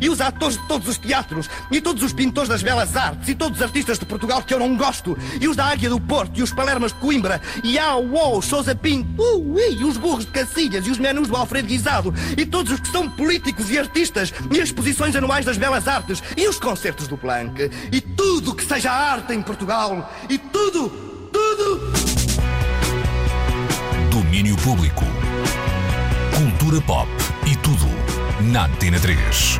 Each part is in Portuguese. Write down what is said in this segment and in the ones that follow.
E os atores de todos os teatros, e todos os pintores das belas artes, e todos os artistas de Portugal que eu não gosto, e os da Águia do Porto, e os Palermas de Coimbra, e a UOL, Sousa Pinto, uh, e os burros de Cacilhas, e os menus do Alfredo Guisado, e todos os que são políticos e artistas, e as exposições anuais das belas artes, e os concertos do Planck, e tudo que seja arte em Portugal, e tudo, tudo. Domínio Público. Cultura pop e tudo na Antena 3.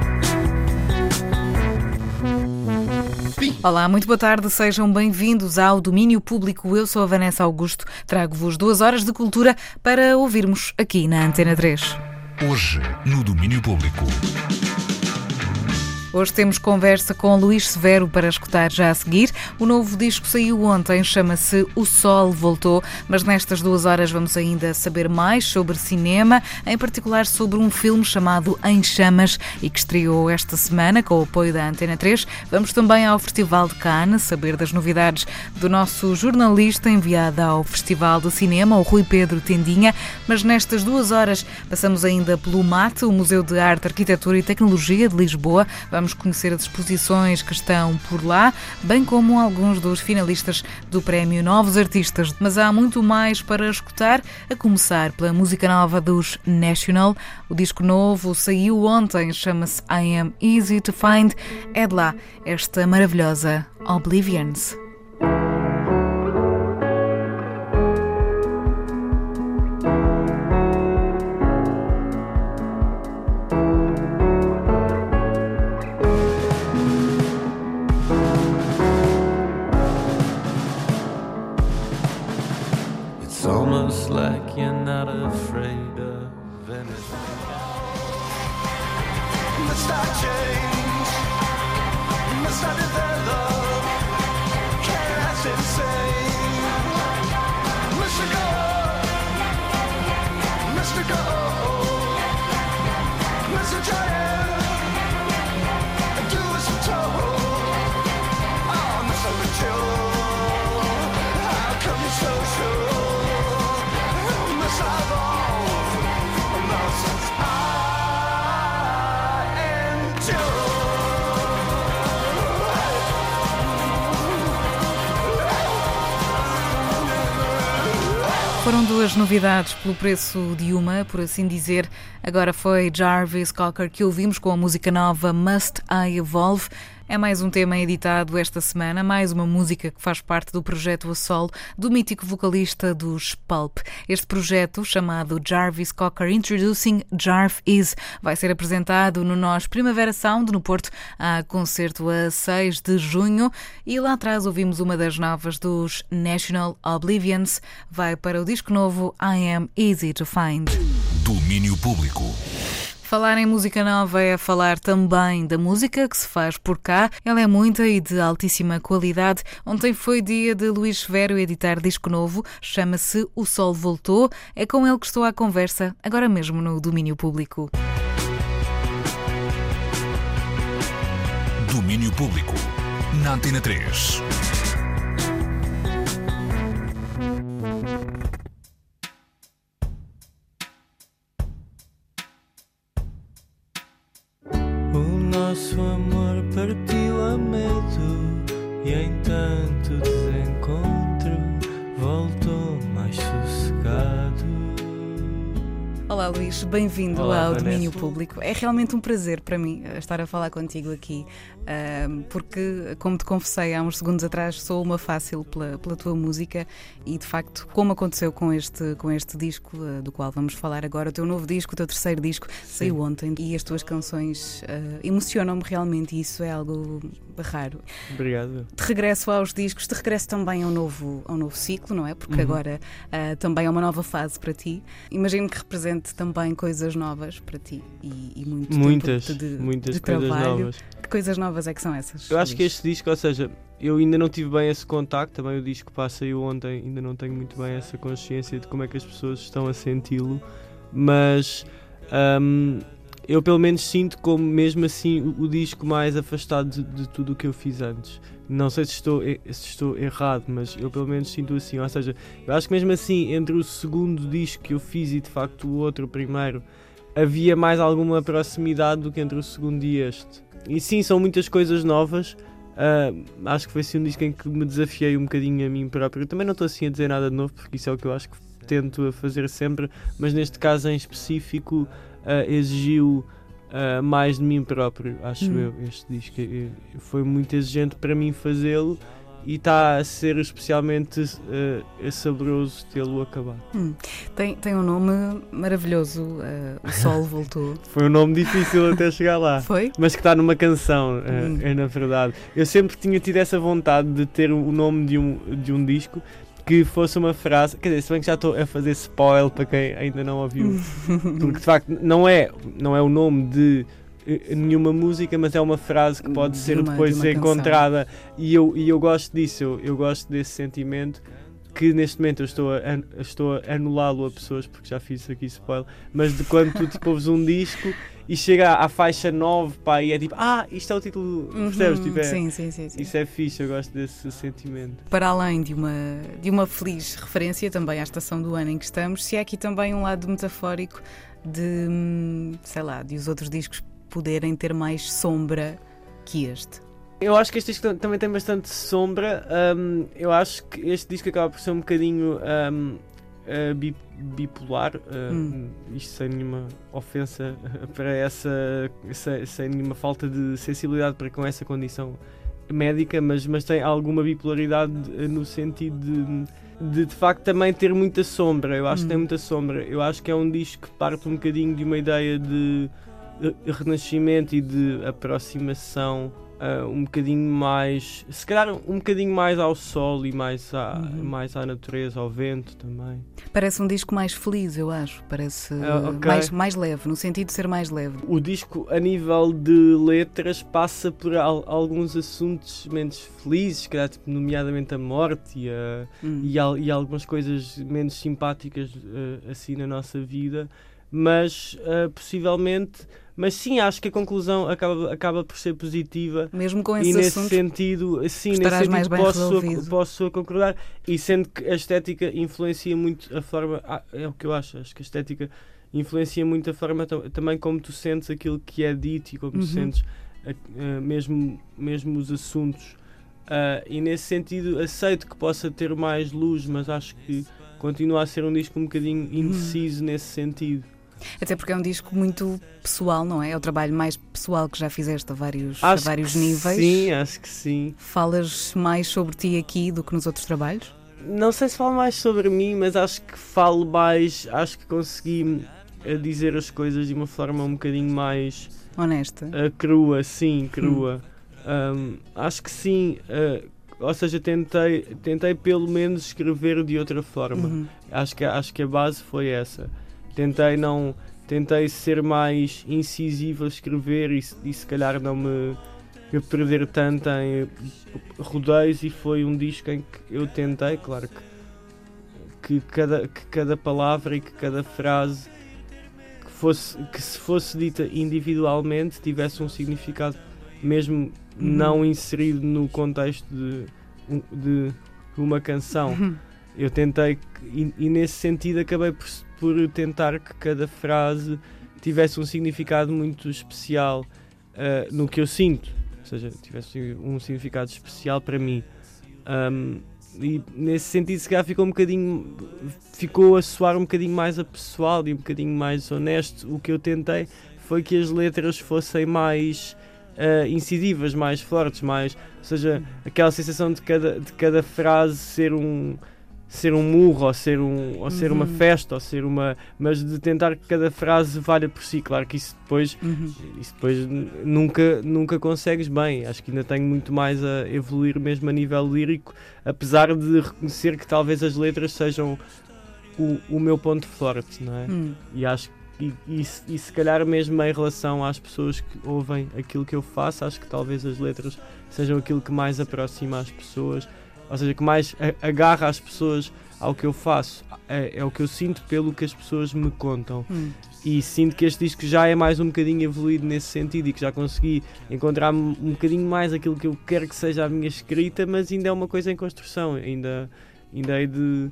Olá, muito boa tarde, sejam bem-vindos ao Domínio Público. Eu sou a Vanessa Augusto, trago-vos duas horas de cultura para ouvirmos aqui na Antena 3. Hoje, no Domínio Público. Hoje temos conversa com Luís Severo para escutar já a seguir. O novo disco saiu ontem, chama-se O Sol Voltou, mas nestas duas horas vamos ainda saber mais sobre cinema, em particular sobre um filme chamado Em Chamas e que estreou esta semana com o apoio da Antena 3. Vamos também ao Festival de Cannes, saber das novidades do nosso jornalista enviado ao Festival de Cinema, o Rui Pedro Tendinha. Mas nestas duas horas passamos ainda pelo MAT, o Museu de Arte, Arquitetura e Tecnologia de Lisboa. Vamos conhecer as exposições que estão por lá, bem como alguns dos finalistas do prémio Novos Artistas. Mas há muito mais para escutar, a começar pela música nova dos National. O disco novo saiu ontem, chama-se I Am Easy to Find. É de lá esta maravilhosa Oblivions. Novidades pelo preço de uma, por assim dizer. Agora foi Jarvis Cocker que ouvimos com a música nova Must I Evolve. É mais um tema editado esta semana, mais uma música que faz parte do projeto a solo do mítico vocalista dos Pulp. Este projeto, chamado Jarvis Cocker Introducing Jarv Is, vai ser apresentado no Nós Primavera Sound, no Porto, a concerto a 6 de junho. E lá atrás ouvimos uma das novas dos National Oblivions. Vai para o disco novo I Am Easy to Find. Domínio Público. Falar em música nova é falar também da música que se faz por cá. Ela é muita e de altíssima qualidade. Ontem foi dia de Luís Severo editar disco novo, chama-se O Sol Voltou. É com ele que estou à conversa, agora mesmo no domínio público. Domínio Público. Na Antena 3. Nosso amor partiu a medo e em tanto desencontro voltou mais sossegado. Olá Luís, bem-vindo ao domínio público. É realmente um prazer para mim eh, estar a falar contigo aqui, porque, como te confessei há uns segundos atrás, sou uma fácil pela, pela tua música e, de facto, como aconteceu com este, com este disco, eh, do qual vamos falar agora, o teu novo disco, o teu terceiro disco, saiu ontem e as tuas canções eh, emocionam-me realmente e isso é algo raro. Obrigado. De regresso aos discos, de regresso também a um novo, a um novo ciclo, não é? Porque Uhum. agora ah, também é uma nova fase para ti. Imagino que represente também coisas novas para ti e, e muito Muitas, de, muitas de coisas trabalho. novas. Que coisas novas é que são essas? Eu acho que este disco, ou seja, eu ainda não tive bem esse contacto, também o disco passa saiu ontem, ainda não tenho muito bem essa consciência de como é que as pessoas estão a senti-lo, mas hum, eu pelo menos sinto como mesmo assim o, o disco mais afastado de, de tudo o que eu fiz antes. Não sei se estou, se estou errado, mas eu pelo menos sinto assim. Ou seja, eu acho que mesmo assim, entre o segundo disco que eu fiz e de facto o outro, o primeiro, havia mais alguma proximidade do que entre o segundo e este. E sim, são muitas coisas novas. Ah, acho que foi assim um disco em que me desafiei um bocadinho a mim próprio. Também não estou assim a dizer nada de novo, porque isso é o que eu acho que tento a fazer sempre, mas neste caso em específico ah, exigiu ah, mais de mim próprio, acho Hum. eu, este disco. Foi muito exigente para mim fazê-lo e está a ser especialmente ah, saboroso tê-lo acabado. Tem, tem um nome maravilhoso. eh, o Sol voltou. Foi um nome difícil até chegar lá. Foi? Mas que está numa canção, é, Hum. é na verdade. Eu sempre tinha tido essa vontade de ter o nome de um, de um disco que fosse uma frase. Quer dizer, se bem que já estou a fazer spoil para quem ainda não ouviu. Porque de facto não é, não é o nome de nenhuma música, mas é uma frase que pode De ser uma- depois de uma ser canção. encontrada. E eu, e eu gosto disso, eu, eu gosto desse sentimento. Que neste momento eu estou a, estou a anulá-lo a pessoas, porque já fiz aqui spoiler, mas de quando tu tipo, ouves um disco e chega à, à faixa 9 pá, e é tipo, ah, isto é o título, percebes? Uhum, Tipo, é- sim, sim, sim, sim. Isso é fixe, eu gosto desse sentimento. Para além de uma, de uma feliz referência também à estação do ano em que estamos, se há aqui também um lado metafórico de, hum, sei lá, de os outros discos poderem ter mais sombra que este. Eu acho que este disco tam- também tem bastante sombra. hum, eu acho que este disco acaba por ser um bocadinho hum, uh, bi- bipolar. uh, Hum. Isto sem nenhuma ofensa para essa. Sem, sem nenhuma falta de sensibilidade para com essa condição médica, mas, mas tem alguma bipolaridade uh, no sentido de, de de facto também ter muita sombra. Eu acho que tem Hum. muita sombra. Eu acho que é um disco que parte um bocadinho de uma ideia de eh, renascimento e de aproximação ah, um bocadinho mais, se calhar um bocadinho mais ao sol e mais à, Uhum. mais à natureza, ao vento também. Parece um disco mais feliz, eu acho. Parece Ah, ok. mais, mais leve, no sentido de ser mais leve. O disco, a nível de letras, passa por al- alguns assuntos menos felizes, calhar, tipo, nomeadamente a morte e, a, Hum. e, al- e algumas coisas menos simpáticas eh, assim na nossa vida, mas eh, possivelmente. Mas sim, acho que a conclusão acaba, acaba por ser positiva. Mesmo com E esses nesse assuntos, sentido, sim, nesse sentido posso, resolvido. posso concordar. E sendo que a estética influencia muito a forma. ah, é o que eu acho, acho que a estética influencia muito a forma tam- também como tu sentes aquilo que é dito e como Uhum. tu sentes a- ah, mesmo, mesmo os assuntos. Ah, e nesse sentido, aceito que possa ter mais luz, mas acho que continua a ser um disco um bocadinho Uhum. indeciso nesse sentido. Até porque é um disco muito pessoal, não é? É o trabalho mais pessoal que já fizeste a vários, a Acho vários que níveis. Sim, acho que sim. Falas mais sobre ti aqui do que nos outros trabalhos? Não sei se falo mais sobre mim, mas acho que falo mais. Acho que consegui eh, dizer as coisas de uma forma um bocadinho mais Honesta. eh, crua, sim, crua. Um, acho que sim. eh, ou seja, tentei, tentei pelo menos escrever de outra forma. Uhum. Acho que, acho que a base foi essa. Tentei não. Tentei ser mais incisivo a escrever e, se- e se calhar não me perder tanto em rodeios e foi um disco em que eu tentei, claro que, que, cada, que cada palavra e que cada frase que, fosse, que se fosse dita individualmente tivesse um significado mesmo não inserido no contexto de, de uma canção. Uhum. Eu tentei, e, e nesse sentido acabei por, por tentar que cada frase tivesse um significado muito especial ah, no que eu sinto, ou seja, tivesse um significado especial para mim. Ahm, e nesse sentido, se calhar ficou um bocadinho, ficou a soar um bocadinho mais a pessoal e um bocadinho mais honesto. O que eu tentei foi que as letras fossem mais ah, incisivas, mais fortes, mais, ou seja, aquela sensação de cada, de cada frase ser um ser um murro ou ser um ou ser uma Uhum. festa ou ser uma mas de tentar que cada frase valha por si claro que isso depois Uhum. isso depois nunca nunca consegues bem acho que ainda tenho muito mais a evoluir mesmo a nível lírico apesar de reconhecer que talvez as letras sejam o, o meu ponto forte não é Hum. e acho e, e, e se calhar mesmo em relação às pessoas que ouvem aquilo que eu faço, acho que talvez as letras sejam aquilo que mais aproxima as pessoas, ou seja, que mais agarra as pessoas ao que eu faço. É, é o que eu sinto pelo que as pessoas me contam. Hum. E sinto que este disco já é mais um bocadinho evoluído nesse sentido e que já consegui encontrar um bocadinho mais aquilo que eu quero que seja a minha escrita, mas ainda é uma coisa em construção, ainda, ainda hei de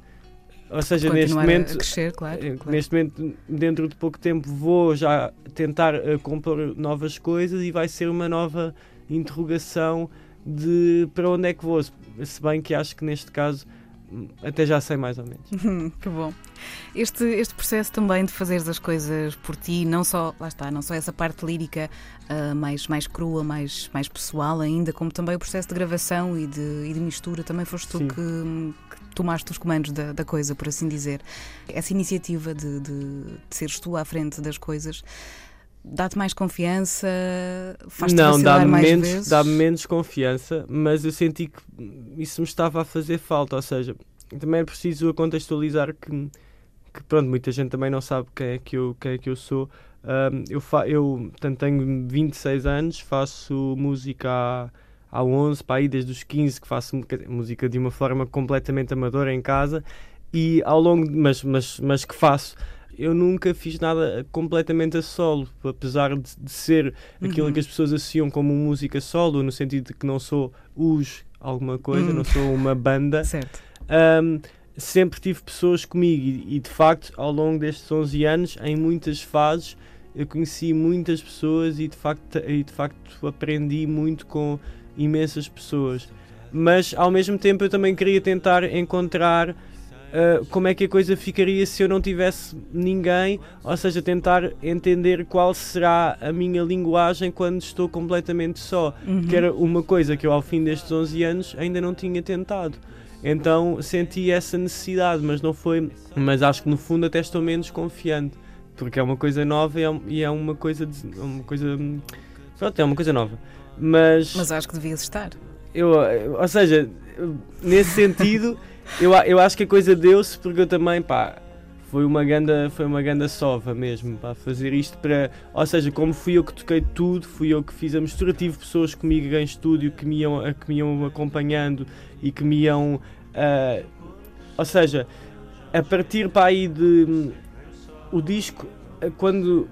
ou seja, neste Continuar momento, crescer, claro. eh, claro. neste momento, dentro de pouco tempo, vou já tentar eh, compor novas coisas e vai ser uma nova interrogação de para onde é que vou. Se- bem que acho que neste caso até já sei mais ou menos. que bom. Este, este processo também de fazeres as coisas por ti, não só, lá está, não só essa parte lírica ah, mais, mais crua, mais, mais pessoal ainda, como também o processo de gravação e de, e de mistura, também foste tu Sim. que, que tomaste os comandos da, da coisa, por assim dizer. Essa iniciativa de, de, de seres tu à frente das coisas dá-te mais confiança, faz-te Não, dá-me mais menos, dá-me menos confiança, mas eu senti que isso me estava a fazer falta. Ou seja, também é preciso contextualizar que, que pronto, muita gente também não sabe quem é que eu, quem é que eu sou. Ahm, eu, fa eu portanto, tenho 26 anos, faço música há, há 11, para aí desde os 15 que faço música de uma forma completamente amadora em casa e ao longo, de- mas, mas, mas que faço. Eu nunca fiz nada completamente a solo, apesar de, de ser aquilo Uhum. que as pessoas associam como música solo, no sentido de que não sou os alguma coisa, Hum. não sou uma banda. Certo. Um, sempre tive pessoas comigo e, e, de facto ao longo destes 11 anos em muitas fases eu conheci muitas pessoas e de facto, e de facto aprendi muito com imensas pessoas mas ao mesmo tempo eu também queria tentar encontrar uh, como é que a coisa ficaria se eu não tivesse ninguém, ou seja, tentar entender qual será a minha linguagem quando estou completamente só, Uhum. que era uma coisa que eu ao fim destes 11 anos ainda não tinha tentado. Então senti essa necessidade, mas não foi. Mas acho que no fundo até estou menos confiante, porque é uma coisa nova e é, é uma coisa. De, é uma coisa. Pronto, é uma coisa nova. Mas, Mas acho que devias estar. eu, ou seja, nesse sentido, eu, eu acho que a coisa deu-se porque eu também, pá, foi uma ganda, foi uma ganda sova mesmo, para fazer isto para, ou seja, como fui eu que toquei tudo, fui eu que fiz a mistura, tive pessoas comigo em estúdio que me iam, que me iam acompanhando e que me iam, ah, ou seja, a partir para aí de o disco, ah, quando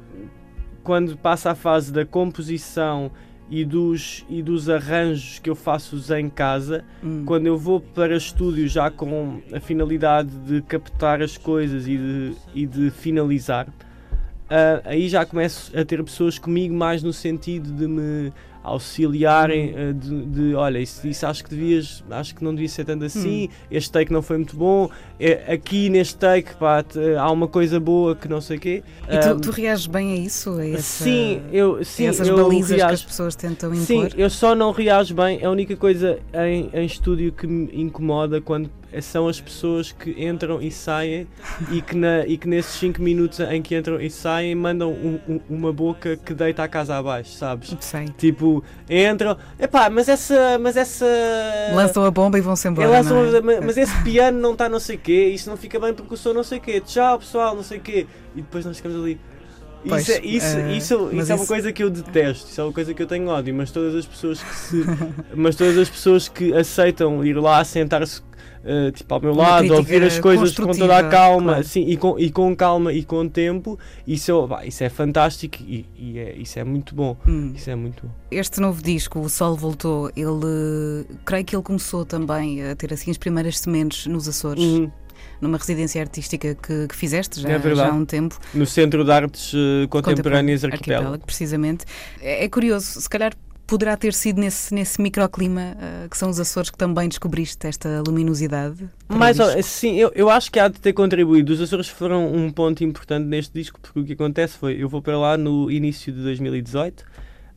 quando passa a fase da composição e dos, e dos arranjos que eu faço em casa, Hum. quando eu vou para estúdio já com a finalidade de captar as coisas e de, e de finalizar, ah, aí já começo a ter pessoas comigo mais no sentido de me auxiliarem ah, de, de, olha, isso, isso acho que devias acho que não devia ser tanto assim este take não foi muito bom é, aqui neste take pá, te- há uma coisa boa que não sei o quê E tu, tu reages bem a isso? A essa, sim eu sim essas eu balizas que as pessoas tentam Sim, impor? eu só não reajo bem. A única coisa em, em estúdio que me incomoda quando são as pessoas que entram e saem e que, na, e que nesses 5 minutos em que entram e saem mandam um- um- uma boca que deita a casa abaixo, sabes? Sei. Tipo, entram, epá, mas essa. Mas essa. Lançam a bomba e vão-se embora. É? são- mas, mas esse piano não está não sei quê, isso não fica bem porque o som não sei quê, tchau pessoal, não sei quê. E depois nós ficamos ali. Pois, isso, é, isso, isso, mas isso é uma isso- coisa que eu detesto, isso é uma coisa que eu tenho ódio, mas todas as pessoas que se. mas todas as pessoas que aceitam ir lá sentar-se eh, tipo ao meu Uma lado, ouvir as coisas com toda a calma, claro. sim, e, com, e com calma e com tempo, isso, é- pá, isso é fantástico e, e é, isso é muito bom. Hum. Isso é muito bom. Este novo disco, O Sol Voltou, ele creio que ele começou também a ter assim as primeiras sementes nos Açores, Uhum. numa residência artística que, que fizeste já, É já há um tempo. No Centro de Artes eh, Contemporâneas Arquipélago. precisamente. É, é curioso, se calhar poderá ter sido nesse, nesse microclima ah, que são os Açores que também descobriste esta luminosidade. Mais ou- sim, eu, eu acho que há de ter contribuído. Os Açores foram um ponto importante neste disco, porque o que acontece foi, eu vou para lá no início de 2018,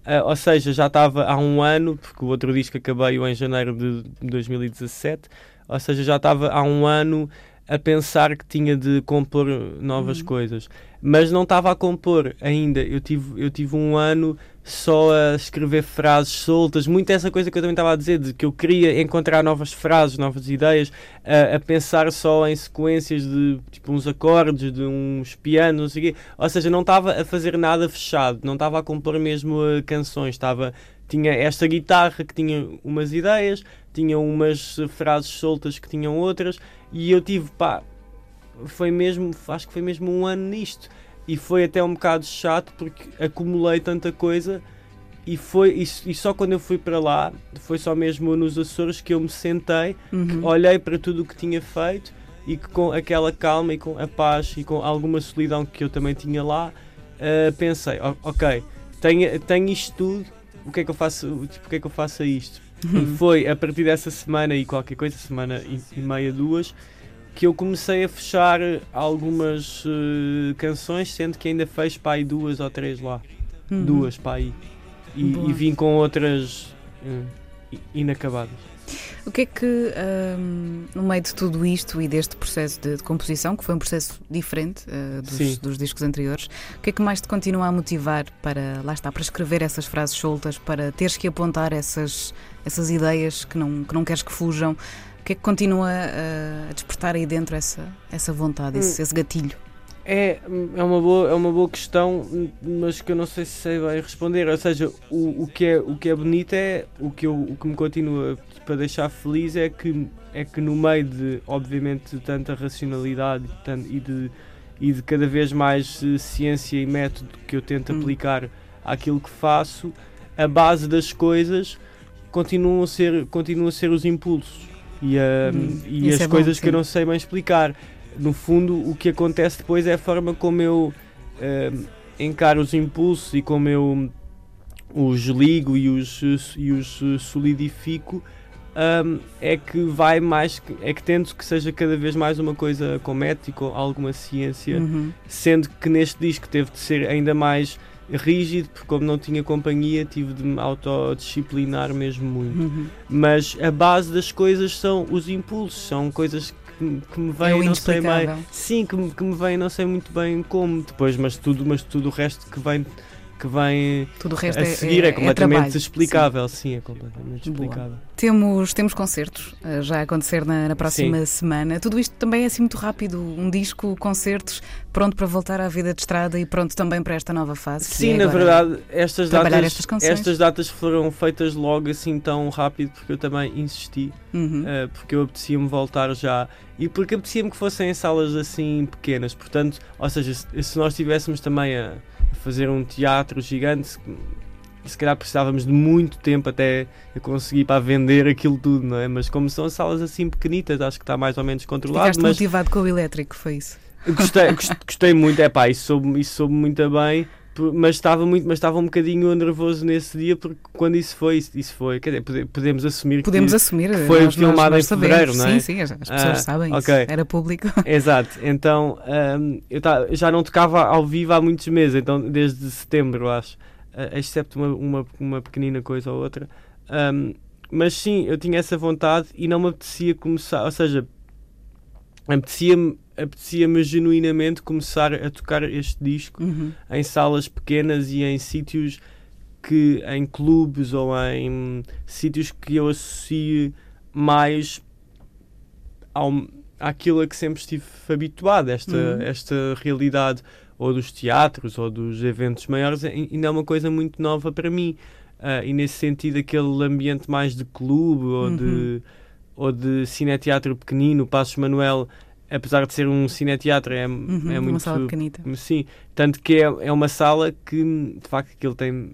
ah, ou seja, já estava há um ano, porque o outro disco acabei em janeiro de 2017, ou seja, já estava há um ano a pensar que tinha de compor novas coisas, mas não estava a compor ainda. Eu tive, eu tive um ano só a escrever frases soltas, muito essa coisa que eu também estava a dizer, de que eu queria encontrar novas frases, novas ideias, a, a pensar só em sequências de tipo uns acordes, de uns pianos, não sei o quê. Ou seja, não estava a fazer nada fechado, não estava a compor mesmo eh, canções, estava tinha esta guitarra que tinha umas ideias, tinha umas eh, frases soltas que tinham outras, e eu tive, pá, foi mesmo, acho que foi mesmo um ano nisto. E foi até um bocado chato porque acumulei tanta coisa e foi e, e só quando eu fui para lá, foi só mesmo nos Açores que eu me sentei, Uhum. olhei para tudo o que tinha feito e que com aquela calma e com a paz e com alguma solidão que eu também tinha lá, uh, pensei, "O- ok, tenho, tenho isto tudo, o que é que eu faço, tipo, o que é que eu faço a isto? E foi a partir dessa semana e qualquer coisa, semana e, e meia, duas, que eu comecei a fechar algumas eh, canções, sendo que ainda fecho para aí duas ou três lá. Uhum. Duas para aí. E, e vim com outras eh, i- inacabadas. O que é que, hum, no meio de tudo isto e deste processo de, de composição, que foi um processo diferente uh, dos, dos discos anteriores, o que é que mais te continua a motivar para, lá está, para escrever essas frases soltas, para teres que apontar essas, essas ideias que não, que não queres que fujam? O que é que continua uh, a despertar aí dentro essa, essa vontade, esse, esse gatilho? É, é, uma boa, é uma boa questão, mas que eu não sei se sei bem responder. Ou seja, o, o, que, é, o que é bonito é o que, eu, o que me continua para deixar feliz é que, é que no meio de, obviamente, de tanta racionalidade e e de, e de cada vez mais eh, ciência e método que eu tento Hum. aplicar àquilo que faço, a base das coisas continuam a ser, continuam a ser os impulsos e, a- Hum, e as é bom, coisas que eu não sei bem explicar. No fundo, o que acontece depois é a forma como eu eh, encaro os impulsos e como eu os ligo e os, e os solidifico. hum, é que vai mais, é que tento que seja cada vez mais uma coisa com com alguma ciência Uhum. sendo que neste disco teve de ser ainda mais rígido, porque como não tinha companhia, tive de me autodisciplinar mesmo muito. Uhum. Mas a base das coisas são os impulsos, são coisas que, que me É vêm, o não sei bem. Sim, que, me- que me vêm, não sei muito bem como depois, mas tudo, mas tudo o resto que vem, que vem Tudo o resto a é, seguir é, é, completamente trabalho, sim. explicável. Sim. é completamente Boa. explicável. Temos, temos concertos uh, já a acontecer na, na próxima semana. Tudo isto também é assim muito rápido. Um disco, concertos, pronto para voltar à vida de estrada e pronto também para esta nova fase. Sim, é na verdade, estas datas, estas estas datas foram feitas logo assim tão rápido porque eu também insisti, Uhum. eh, porque eu apetecia-me voltar já e porque apetecia-me que fossem em salas assim pequenas. Portanto, ou seja, se, se nós estivéssemos também a, a fazer um teatro gigante, se, se calhar precisávamos de muito tempo até eu conseguir para vender aquilo tudo, não é? Mas como são salas assim pequenitas, acho que está mais ou menos controlado. Ficaste Mas motivado com o elétrico, foi isso? Gostei, gost- gostei muito, é pá, isso soube, isso soube muito bem, mas estava, muito, mas estava um bocadinho nervoso nesse dia porque quando isso foi, isso, foi, quer dizer, pode- podemos assumir Podemos que. assumir. foi nós, filmado nós, nós em sabemos. fevereiro, não é? Sim, sim, as as pessoas Ah, sabem. ok. Isso era público. Exato, então hum, eu ta- já não tocava ao vivo há muitos meses, então desde setembro, acho, ah, excepto uma, uma, uma pequenina coisa ou outra. Hum, mas sim, eu tinha essa vontade e não me apetecia começar, ou seja, apetecia-me apetecia genuinamente começar a tocar este disco Uhum. em salas pequenas e em sítios que em clubes ou em sítios que eu associe mais ao, àquilo a que sempre estive habituado, esta, Uhum. esta realidade ou dos teatros ou dos eventos maiores ainda é uma coisa muito nova para mim Ah, e nesse sentido aquele ambiente mais de clube ou Uhum. de ou de cineteatro pequenino, Passos Manuel apesar de ser um cineteatro é, Uhum, é uma muito sala pequenita. Sim, tanto que é, é uma sala que de facto aquilo tem,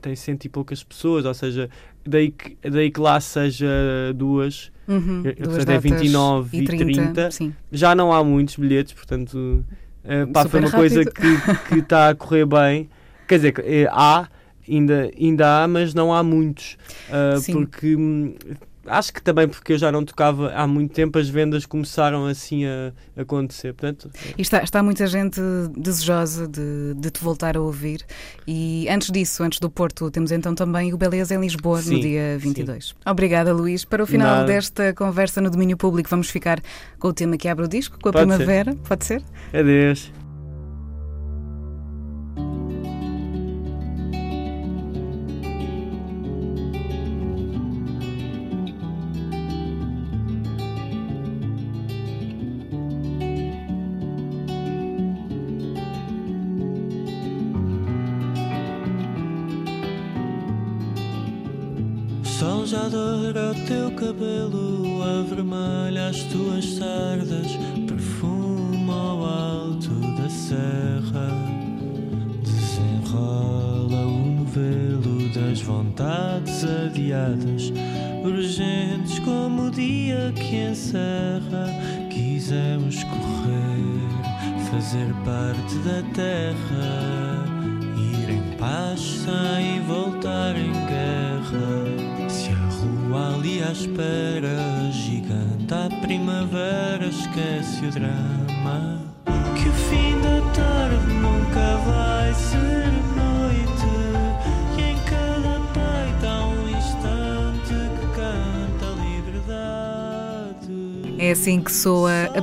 tem cento e poucas pessoas, ou seja, daí que, daí que lá seja duas, Uhum. Duas portanto, é datas 29 e 30. Sim. já não há muitos bilhetes, portanto eh, pá, foi uma coisa rápido. que está a correr bem. Quer dizer, eh, há, ainda, ainda há, mas não há muitos. Sim. porque hum, acho que também porque eu já não tocava há muito tempo, as vendas começaram assim a acontecer. Portanto, E está, está muita gente desejosa de, de te voltar a ouvir. E antes disso, antes do Porto, temos então também o Beleza em Lisboa no Sim, dia 22. Obrigada, Luís. Para o final Nada. desta conversa no domínio público, vamos ficar com o tema que abre o disco, com a Pode ser. primavera. Pode ser? adeus.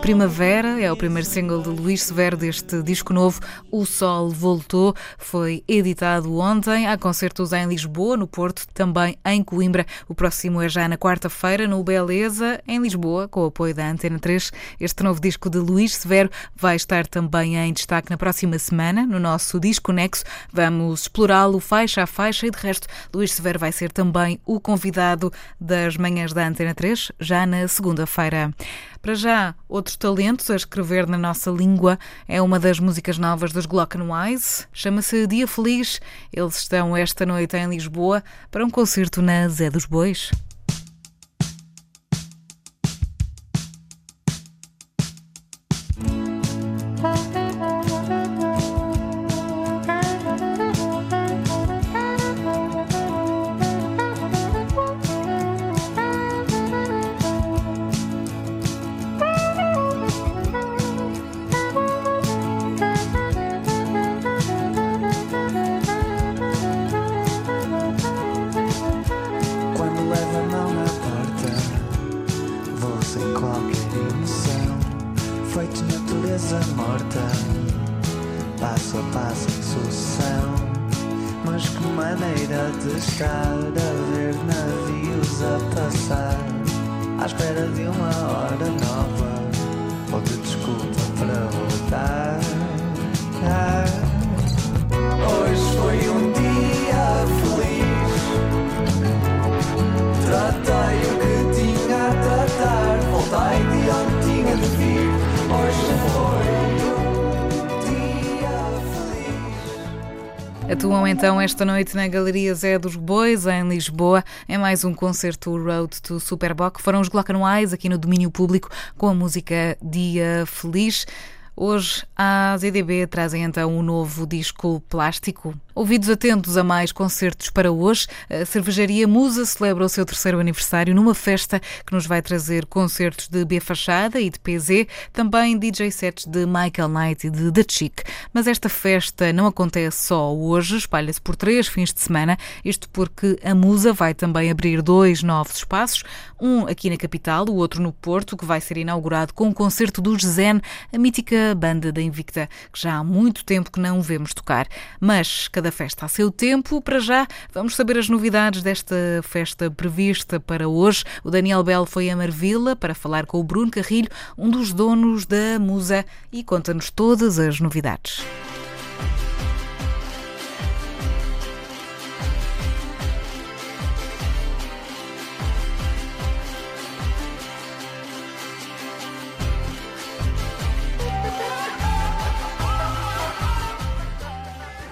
Primavera, é o primeiro single de Luís Severo deste disco novo, O Sol Voltou. Foi editado ontem. Há concertos em Lisboa, no Porto, também em Coimbra. O próximo é já na quarta-feira, no Beleza, em Lisboa, com o apoio da Antena 3. Este novo disco de Luís Severo vai estar também em destaque na próxima semana, no nosso Disco Nexo. Vamos explorá-lo faixa a faixa e, de resto, Luís Severo vai ser também o convidado das manhãs da Antena 3, já na segunda-feira. Para já, outros talentos a escrever na nossa língua é uma das músicas novas dos Glockenwise. Chama-se Dia Feliz. Eles estão esta noite em Lisboa para um concerto na Zé dos Bois. Espera de uma hora nova, ou de desculpa Atuam então esta noite na Galeria Zé dos Bois, em Lisboa, em mais um concerto Road to Superboc. Foram os Glockenwise aqui no domínio público com a música Dia Feliz. Hoje, a ZDB trazem então um novo disco plástico. Ouvidos atentos a mais concertos para hoje, a Cervejaria Musa celebra o seu terceiro aniversário numa festa que nos vai trazer concertos de B Fachada e de PZ, também DJ sets de Michael Knight e de The Chic. Mas esta festa não acontece só hoje, espalha-se por três fins de semana, isto porque a Musa vai também abrir dois novos espaços, um aqui na capital, o outro no Porto, que vai ser inaugurado com o concerto dos Zen, a mítica banda da Invicta, que já há muito tempo que não vemos tocar. Mas cada festa a seu tempo. Para já, vamos saber as novidades desta festa prevista para hoje. O Daniel Bell foi a Marvila para falar com o Bruno Carrilho, um dos donos da Musa, e conta-nos todas as novidades.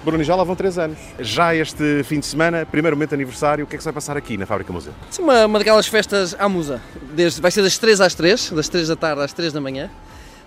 Bruno, já lá vão três anos. Já este fim de semana, primeiro momento de aniversário, o que é que se vai passar aqui na Fábrica Museu? Sim, uma, uma daquelas festas à musa. Desde, vai ser das 3 às 3, das 3 da tarde às 3 da manhã.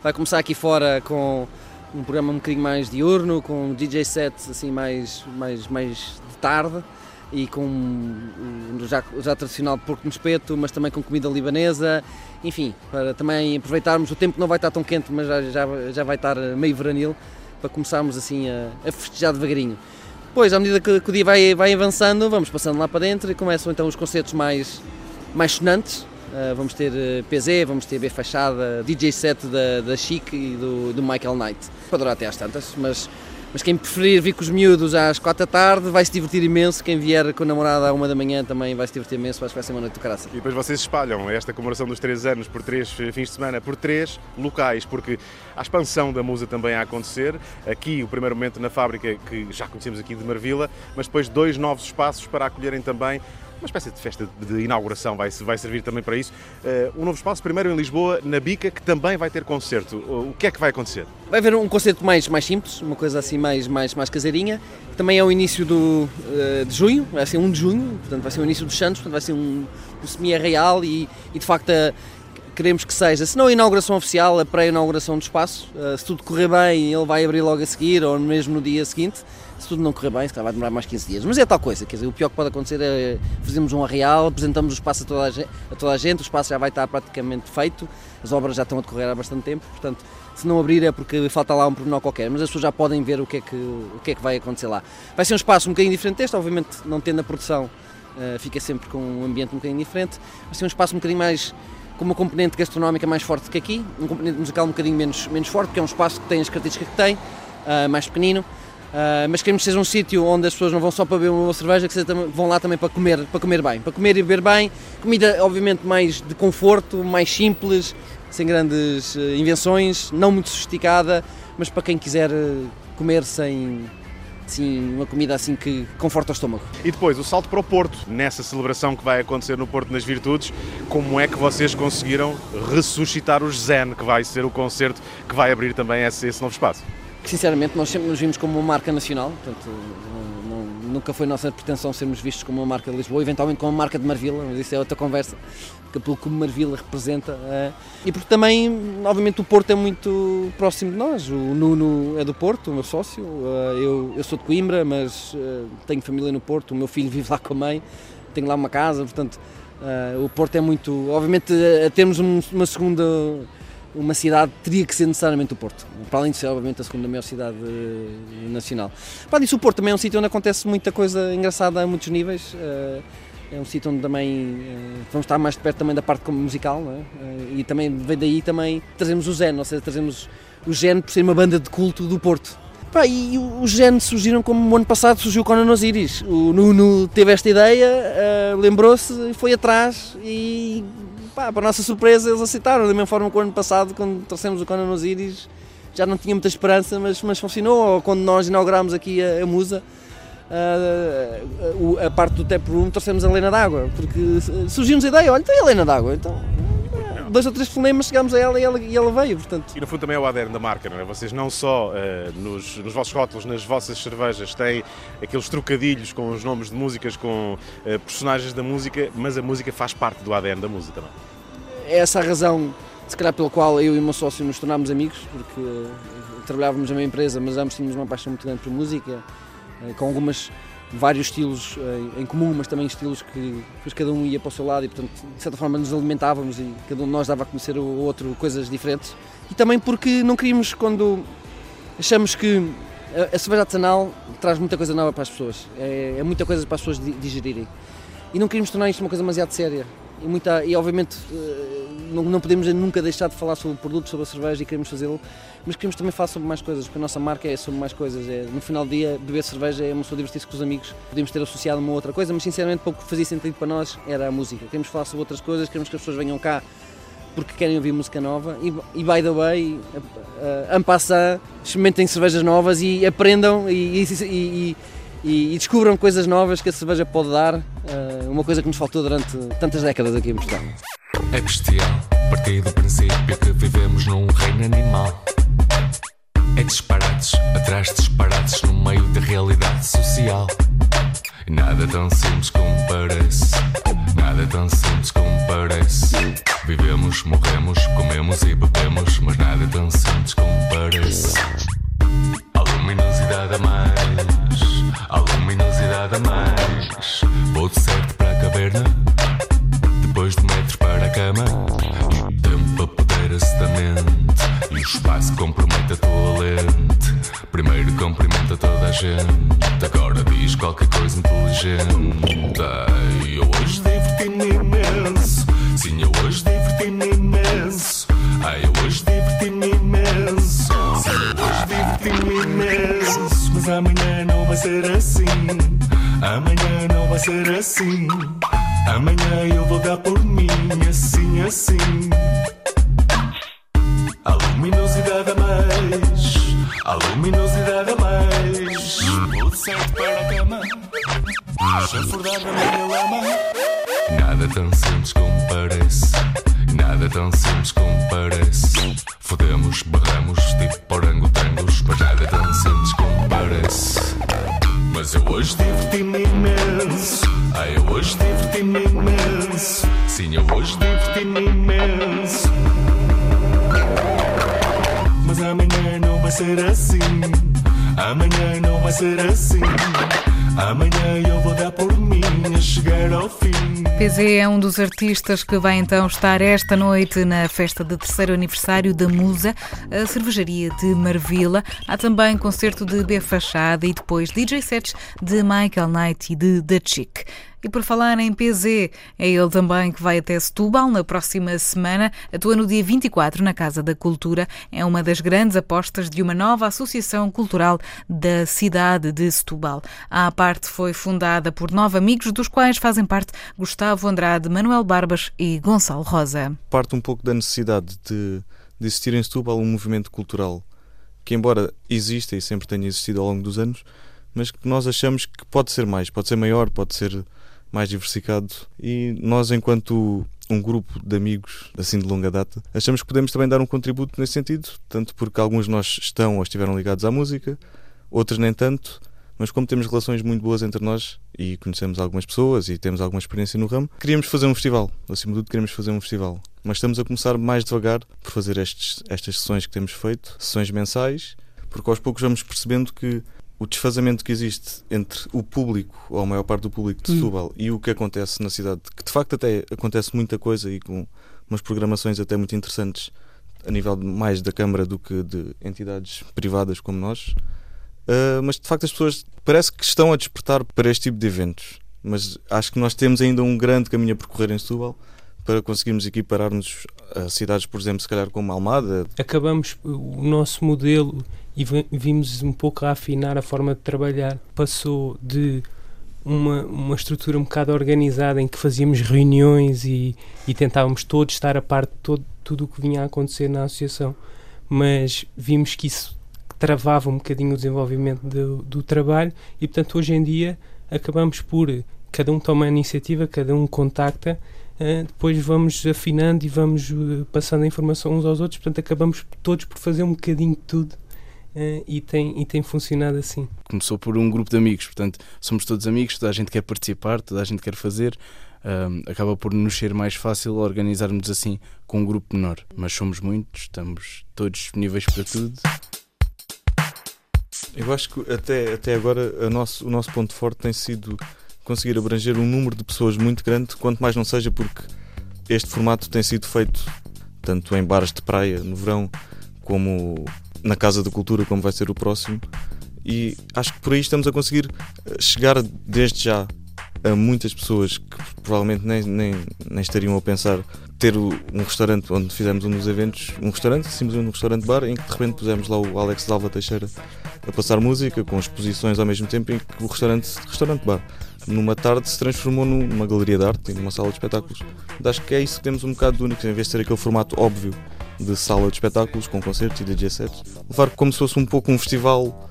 Vai começar aqui fora com um programa um bocadinho mais diurno, com DJ sets assim mais, mais, mais de tarde e com um, já, já tradicional porco no espeto, mas também com comida libanesa. Enfim, para também aproveitarmos o tempo que não vai estar tão quente, mas já, já, já vai estar meio veranil, para começarmos assim a, a festejar devagarinho. Depois, à medida que, que o dia vai, vai avançando, vamos passando lá para dentro e começam então os concertos mais, mais sonantes. Uh, vamos ter uh, PZ, vamos ter B Fachada, DJ set da, da Chic e do, do Michael Knight. Pode durar até às tantas, mas, mas quem preferir vir com os miúdos às 4 da tarde vai se divertir imenso. Quem vier com a namorada à 1 da manhã também vai se divertir imenso. Acho que vai ser uma noite do caraça. E depois vocês espalham esta comemoração dos três anos por três fins de semana, por três locais, porque a expansão da Musa também a acontecer. Aqui, o primeiro momento na fábrica, que já conhecemos aqui de Marvila, mas depois dois novos espaços para acolherem também uma espécie de festa de inauguração vai, vai servir também para isso. Uh, um novo espaço, primeiro em Lisboa, na Bica, que também vai ter concerto. O que é que vai acontecer? Vai haver um concerto mais, mais simples, uma coisa assim mais, mais, mais caseirinha. Também é o início do, uh, de junho, vai ser 1 de junho, portanto vai ser o início dos Santos, portanto vai ser um, um semi-real e, e de facto a, queremos que seja, se não a inauguração oficial, a pré-inauguração do espaço. Uh, se tudo correr bem, ele vai abrir logo a seguir ou mesmo no dia seguinte. Tudo não correr bem, se calhar vai demorar mais 15 dias. Mas é tal coisa, quer dizer, o pior que pode acontecer é fazermos um arreal, apresentamos o espaço a toda a, gente, a toda a gente, o espaço já vai estar praticamente feito, as obras já estão a decorrer há bastante tempo, portanto, se não abrir é porque falta lá um pormenor qualquer, mas as pessoas já podem ver o que é que, o que, é que vai acontecer lá. Vai ser um espaço um bocadinho diferente deste, obviamente não tendo a produção, uh, fica sempre com um ambiente um bocadinho diferente, vai ser um espaço um bocadinho mais com uma componente gastronómica mais forte que aqui, um componente musical um bocadinho menos, menos forte, porque é um espaço que tem as características que tem, uh, mais pequenino, Uh, mas queremos que seja um sítio onde as pessoas não vão só para beber uma cerveja, que vão lá também para comer, para comer bem, para comer e beber bem, comida obviamente mais de conforto, mais simples, sem grandes uh, invenções, não muito sofisticada, mas para quem quiser uh, comer sem assim, uma comida assim que conforta o estômago. E depois, o salto para o Porto, nessa celebração que vai acontecer no Porto nas Virtudes, como é que vocês conseguiram ressuscitar o Zen, que vai ser o concerto que vai abrir também esse, esse novo espaço? Sinceramente, nós sempre nos vimos como uma marca nacional, portanto, não, nunca foi nossa pretensão sermos vistos como uma marca de Lisboa, eventualmente como uma marca de Marvila, mas isso é outra conversa, que pelo que Marvila representa. É, e porque também, obviamente, o Porto é muito próximo de nós. O Nuno é do Porto, o meu sócio, é, eu, eu sou de Coimbra, mas é, tenho família no Porto, o meu filho vive lá com a mãe, tenho lá uma casa, portanto, o Porto é muito. Obviamente, a termos uma segunda uma cidade teria que ser necessariamente o Porto, para além de ser, obviamente, a segunda maior cidade eh, nacional. Para disso, o Porto também é um sítio onde acontece muita coisa engraçada a muitos níveis. Eh, é um sítio onde também eh, vamos estar mais de perto também da parte musical, é? e também vem daí também trazemos o Zen, ou seja, trazemos o Zen por ser uma banda de culto do Porto. Pá, e os Zen surgiram como o ano passado surgiu o Conan Osiris. O Nuno teve esta ideia, lembrou-se, foi atrás e pá, para a nossa surpresa, eles aceitaram. Da mesma forma que o ano passado, quando trouxemos o Conan Osiris, já não tinha muita esperança, mas, mas funcionou. Ou quando nós inaugurámos aqui a, a Musa, a, a, a, parte do tap room, trouxemos a Lena d'Água, porque surgiu-nos a ideia: olha, tem a Lena d'Água, então dois ou três fonemas chegámos a ela e ela, e ela veio, portanto. E no fundo também é o ADN da marca, não é? Vocês não só uh, nos, nos vossos rótulos, nas vossas cervejas, têm aqueles trocadilhos com os nomes de músicas, com uh, personagens da música, mas a música faz parte do ADN da música também. É essa a razão, se calhar, pela qual eu e o meu sócio nos tornámos amigos, porque uh, trabalhávamos na mesma empresa, mas ambos tínhamos uma paixão muito grande por música, com algumas vários estilos em, em, comum, mas também estilos que cada um ia para o seu lado e, portanto, de certa forma nos alimentávamos e cada um de nós dava a conhecer o outro coisas diferentes. E também porque não queríamos, quando achamos que a, a cerveja artesanal traz muita coisa nova para as pessoas, é, é muita coisa para as pessoas digerirem. E não queríamos tornar isto uma coisa demasiado séria. E, muita, e obviamente eh, não, não podemos nunca deixar de falar sobre o produto, sobre a cerveja e queremos fazê-lo mas queremos também falar sobre mais coisas, porque a nossa marca é sobre mais coisas. É, no final do dia, beber cerveja é uma pessoa divertir-se com os amigos. Podemos ter associado uma outra coisa, mas sinceramente, pouco fazia sentido para nós era a música. Queremos falar sobre outras coisas, queremos que as pessoas venham cá porque querem ouvir música nova e, e by the way, uh, passant, experimentem cervejas novas e aprendam e, e, e, descubram coisas novas que a cerveja pode dar, uh, uma coisa que nos faltou durante tantas décadas aqui em Portugal. É bestial, partir do princípio que vivemos num reino animal. É disparates, atrás de disparates, no meio da realidade social. E nada tão simples como parece. Nada tão simples como parece. Vivemos, morremos, comemos e bebemos, mas nada tão simples como parece. A luminosidade a mais, luminosidade a mais. Vou de certo para a caverna, depois de metros para a cama. E o tempo a poder mente e o espaço compromete a tua lente. Primeiro cumprimenta toda a gente, agora diz qualquer coisa inteligente. Ai, eu hoje diverti-me imenso. Sim, eu hoje diverti-me imenso. Ai, eu hoje diverti-me imenso. Sim, eu hoje diverti-me imenso. Mas amanhã não vai ser assim. Amanhã não vai ser assim. Amanhã eu vou dar por mim, assim, assim. A luminosidade a mais, a luminosidade a mais. Vou certo para a cama, chafurdar na minha lama. Nada tão simples como parece, nada tão simples como parece. Fodemos, barramos, tipo orangotangos, mas nada tão simples como parece. Mas eu hoje diverti-me imenso, ah, eu hoje diverti-me imenso. Sim, eu hoje diverti-me imenso. Mas amanhã não vai ser assim. Amanhã não vai ser assim. Amanhã eu vou dar por mim a chegar ao fim. PZ é um dos artistas que vai então estar esta noite na festa de terceiro aniversário da Musa, a cervejaria de Marvila. Há também concerto de B Fachada e depois DJ sets de Michael Knight e de The Chick. E por falar em PZ, é ele também que vai até Setúbal na próxima semana. Atua no dia 24 na Casa da Cultura. É uma das grandes apostas de uma nova associação cultural da cidade de Setúbal. A parte foi fundada por nove amigos, dos quais fazem parte Gustavo Andrade, Manuel Barbas e Gonçalo Rosa. parte um pouco da necessidade de, de existir em Setúbal um movimento cultural que, embora exista e sempre tenha existido ao longo dos anos, mas que nós achamos que pode ser mais, pode ser maior, pode ser mais diversificado. E nós, enquanto um grupo de amigos assim de longa data, achamos que podemos também dar um contributo nesse sentido, tanto porque alguns de nós estão ou estiveram ligados à música, outros nem tanto. Mas como temos relações muito boas entre nós e conhecemos algumas pessoas e temos alguma experiência no ramo, queríamos fazer um festival. Acima de tudo, queremos fazer um festival. Mas estamos a começar mais devagar por fazer estes, estas sessões que temos feito, sessões mensais, porque aos poucos vamos percebendo que o desfazamento que existe entre o público, ou a maior parte do público de Setúbal, e o que acontece na cidade, que de facto até acontece muita coisa e com umas programações até muito interessantes a nível mais da Câmara do que de entidades privadas como nós. Uh, mas de facto as pessoas parece que estão a despertar para este tipo de eventos. Mas acho que nós temos ainda um grande caminho a percorrer em Setúbal para conseguirmos equiparar-nos a cidades, por exemplo, se calhar como Almada. acabamos o nosso modelo e vi- vimos um pouco a afinar a forma de trabalhar. Passou de uma, uma estrutura um bocado organizada em que fazíamos reuniões e, e tentávamos todos estar a par de todo, tudo o que vinha a acontecer na associação, mas vimos que isso travava um bocadinho o desenvolvimento do, do trabalho e, portanto, hoje em dia acabamos por cada um toma a iniciativa, cada um contacta Uh, depois vamos afinando e vamos uh, passando a informação uns aos outros, portanto acabamos todos por fazer um bocadinho de tudo uh, e, tem, e tem funcionado assim. começou por um grupo de amigos, portanto, somos todos amigos, toda a gente quer participar, toda a gente quer fazer. acaba por nos ser mais fácil organizarmos assim com um grupo menor. Mas somos muitos, estamos todos disponíveis para tudo. Eu acho que até, até agora a nosso, o nosso ponto forte tem sido conseguir abranger um número de pessoas muito grande, quanto mais não seja porque este formato tem sido feito tanto em bares de praia no verão, como na Casa da Cultura, como vai ser o próximo. E acho que por aí estamos a conseguir eh, chegar desde já a muitas pessoas que provavelmente nem, nem, nem estariam a pensar ter um restaurante onde fizemos um dos eventos, um restaurante, simplesmente um restaurante-bar, em que de repente pusemos lá o Alex Dalva Teixeira a passar música, com exposições ao mesmo tempo, em que o restaurante, restaurante-bar, numa tarde se transformou num- numa galeria de arte e numa sala de espetáculos. Acho que é isso que temos um bocado de único, em vez de ter aquele formato óbvio de sala de espetáculos, com concertos e DJ sets, levar como se fosse um pouco um festival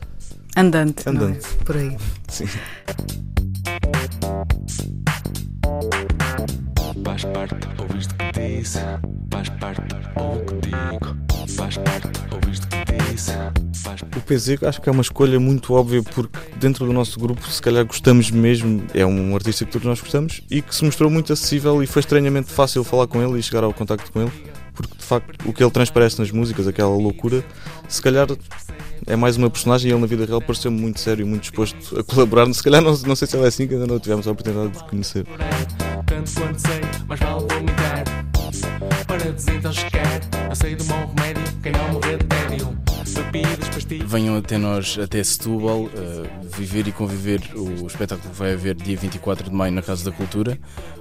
Andante. não é? andante. Por aí. Sim. Faz parte, ouviste o que disse. Faz parte, ouve o que digo. Faz parte, ouviste o que disse. Faz O PZ acho que é uma escolha muito óbvia porque dentro do nosso grupo se calhar gostamos mesmo, é um artista que todos nós gostamos e que se mostrou muito acessível e foi estranhamente fácil falar com ele e chegar ao contacto com ele porque de facto o que ele transparece nas músicas, aquela loucura, se calhar é mais uma personagem e ele na vida real pareceu muito sério e muito disposto a colaborar. Se calhar não, não sei se ele é assim que ainda não tivemos a oportunidade de conhecer. Tanto quanto sei, mas vale eu sei do bom remédio. Quem não morrer de tédio, bebidas, pastilhas. Venham até nós, até Setúbal, eh, viver e conviver o espetáculo que vai haver dia 24 de maio na Casa da Cultura.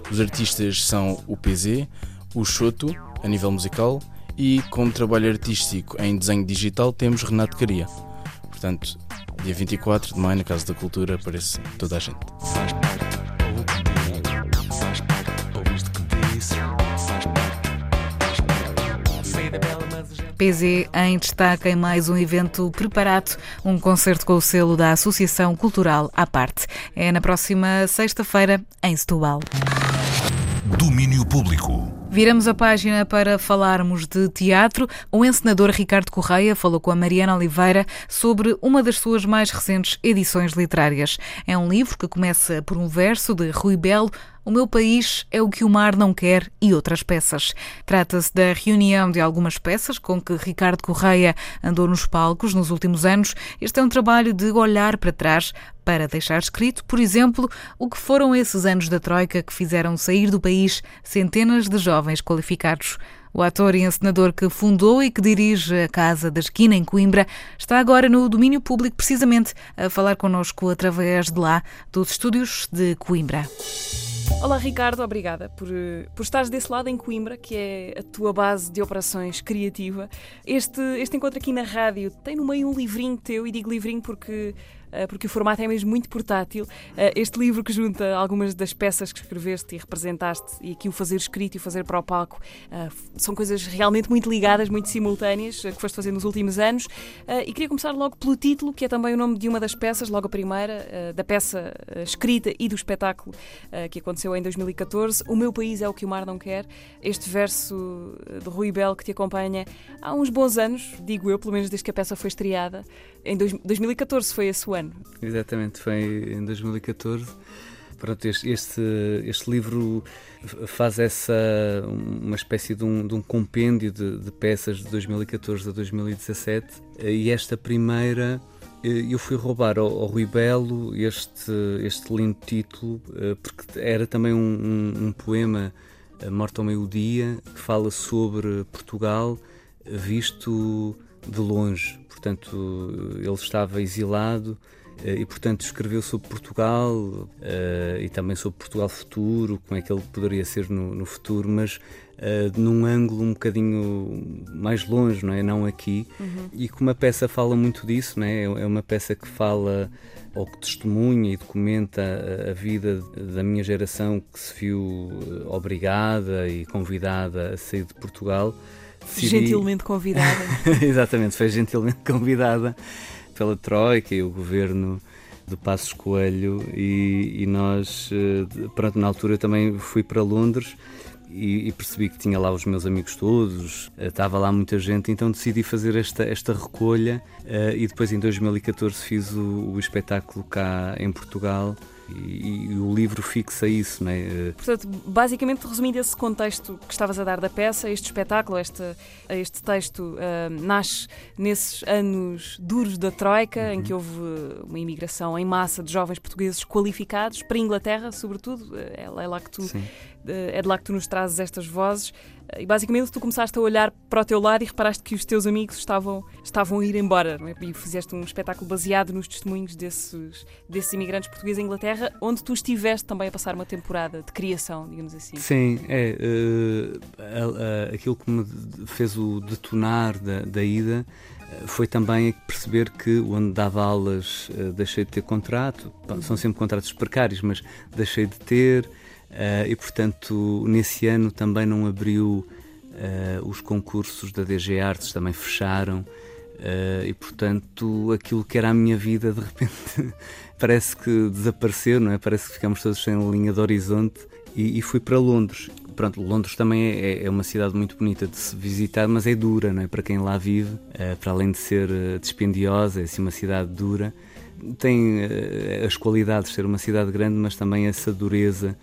Os artistas são o PZ, o Choto, a nível musical, e como trabalho artístico em desenho digital temos Renato Caria. Portanto, dia 24 de maio na Casa da Cultura aparece toda a gente. PZ em destaque em mais um evento preparado, um concerto com o selo da Associação Cultural à parte. É na próxima sexta-feira em Setúbal. Domínio Público. Viramos a página para falarmos de teatro. O encenador Ricardo Correia falou com a Mariana Oliveira sobre uma das suas mais recentes edições literárias. É um livro que começa por um verso de Rui Belo, o meu país é o que o mar não quer e outras peças. Trata-se da reunião de algumas peças com que Ricardo Correia andou nos palcos nos últimos anos. Este é um trabalho de olhar para trás para deixar escrito, por exemplo, o que foram esses anos da Troika que fizeram sair do país centenas de jovens qualificados. O ator e encenador que fundou e que dirige a Casa da Esquina em Coimbra está agora no domínio público, precisamente a falar connosco através de lá, dos estúdios de Coimbra. Olá Ricardo, obrigada por, por estares desse lado em Coimbra, que é a tua base de operações criativa. Este, este encontro aqui na rádio tem no meio um livrinho teu, e digo livrinho porque porque o formato é mesmo muito portátil. Eh, este livro que junta algumas das peças que escreveste e representaste, e aqui o fazer escrito e o fazer para o palco, eh, são coisas realmente muito ligadas, muito simultâneas, que foste fazer nos últimos anos. E queria começar logo pelo título, que é também o nome de uma das peças, logo a primeira, da peça escrita e do espetáculo que aconteceu em 2014. O meu país é o que o mar não quer. Este verso de Rui Belo que te acompanha há uns bons anos, digo eu, pelo menos desde que a peça foi estreada. Em 2014 foi esse o ano. Exatamente, foi em 2014. Pronto, este, este, este livro faz essa uma espécie de um, de um compêndio de, de, peças de 2014 a 2017 e esta primeira eh, eu fui roubar ao, ao Rui Belo este, este lindo título eh, porque era também um, um, um poema Morte ao Meio-Dia que fala sobre Portugal visto de longe portanto ele estava exilado eh, e, portanto, escreveu sobre Portugal uh, e também sobre Portugal futuro, como é que ele poderia ser no, no futuro, mas uh, num ângulo um bocadinho mais longe, não é? Não aqui. Uhum. E como a peça fala muito disso, não é? É uma peça que fala ou que testemunha e documenta a, a vida da minha geração que se viu obrigada e convidada a sair de Portugal. Decidi... Gentilmente convidada. Exatamente, foi gentilmente convidada pela Troika e o governo do Passos Coelho e, e, nós, eh, pronto, na altura eu também fui para Londres e, e, percebi que tinha lá os meus amigos todos, eh, estava lá muita gente, então decidi fazer esta, esta recolha uh, e depois em 2014 fiz o, o espetáculo cá em Portugal e, e, o livro fixa isso, não é? Eh, Portanto, basicamente, resumindo esse contexto que estavas a dar da peça, este espetáculo, este, este texto uh, nasce nesses anos duros da Troika, uhum. em que houve uma imigração em massa de jovens portugueses qualificados para a Inglaterra, sobretudo. É, é lá que tu Sim é de lá que tu nos trazes estas vozes. E basicamente tu começaste a olhar para o teu lado e reparaste que os teus amigos estavam, estavam a ir embora. É? E fizeste um espetáculo baseado nos testemunhos desses, desses imigrantes portugueses em Inglaterra, onde tu estiveste também a passar uma temporada de criação, digamos assim. Sim, é. Uh, aquilo que me fez o detonar da, da ida eh, foi também perceber que onde dava aulas uh, deixei de ter contrato. São sempre contratos precários, mas deixei de ter. Uh, e, portanto, nesse ano também não abriu uh, os concursos da DG Artes, também fecharam. Uh, e, portanto, aquilo que era a minha vida, de repente, parece que desapareceu, não é? Parece que ficamos todos sem linha de horizonte. E, e fui para Londres. Pronto, Londres também é, é, uma cidade muito bonita de se visitar, mas é dura, não é? Para quem lá vive, para além de ser dispendiosa, é assim uma cidade dura. Tem as qualidades de ser uma cidade grande, mas também essa dureza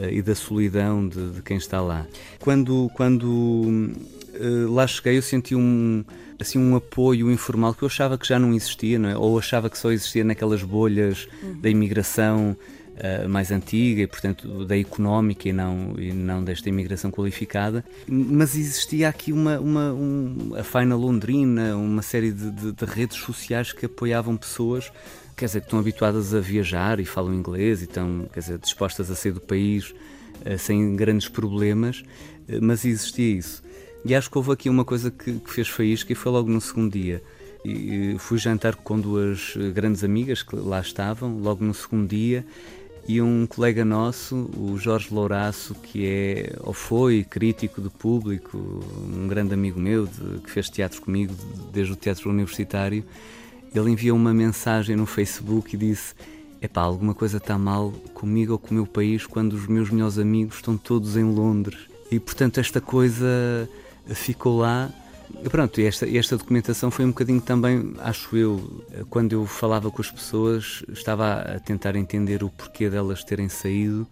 e da solidão de, de, quem está lá. Quando, quando uh, lá cheguei, eu senti um, assim, um apoio informal que eu achava que já não existia, não é? ou achava que só existia naquelas bolhas uhum. da imigração uh, mais antiga e, portanto, da económica e não, e não desta imigração qualificada. Mas existia aqui uma, uma um, a Faina Londrina, uma série de, de, de redes sociais que apoiavam pessoas quer dizer, que estão habituadas a viajar e falam inglês e estão, quer dizer, dispostas a sair do país uh, sem grandes problemas, uh, mas existia isso. E acho que houve aqui uma coisa que, que fez faísca e foi logo no segundo dia. E, fui jantar com duas eh, grandes amigas que lá estavam, logo no segundo dia, e um colega nosso, o Jorge Louraço, que é ou foi crítico de público, um grande amigo meu, de, que fez teatro comigo desde o teatro universitário, ele enviou uma mensagem no Facebook e disse: Epá, alguma coisa está mal comigo ou com o meu país quando os meus melhores amigos estão todos em Londres. E portanto esta coisa ficou lá. E pronto, esta, esta documentação foi um bocadinho também, acho eu, quando eu falava com as pessoas, estava a tentar entender o porquê delas terem saído,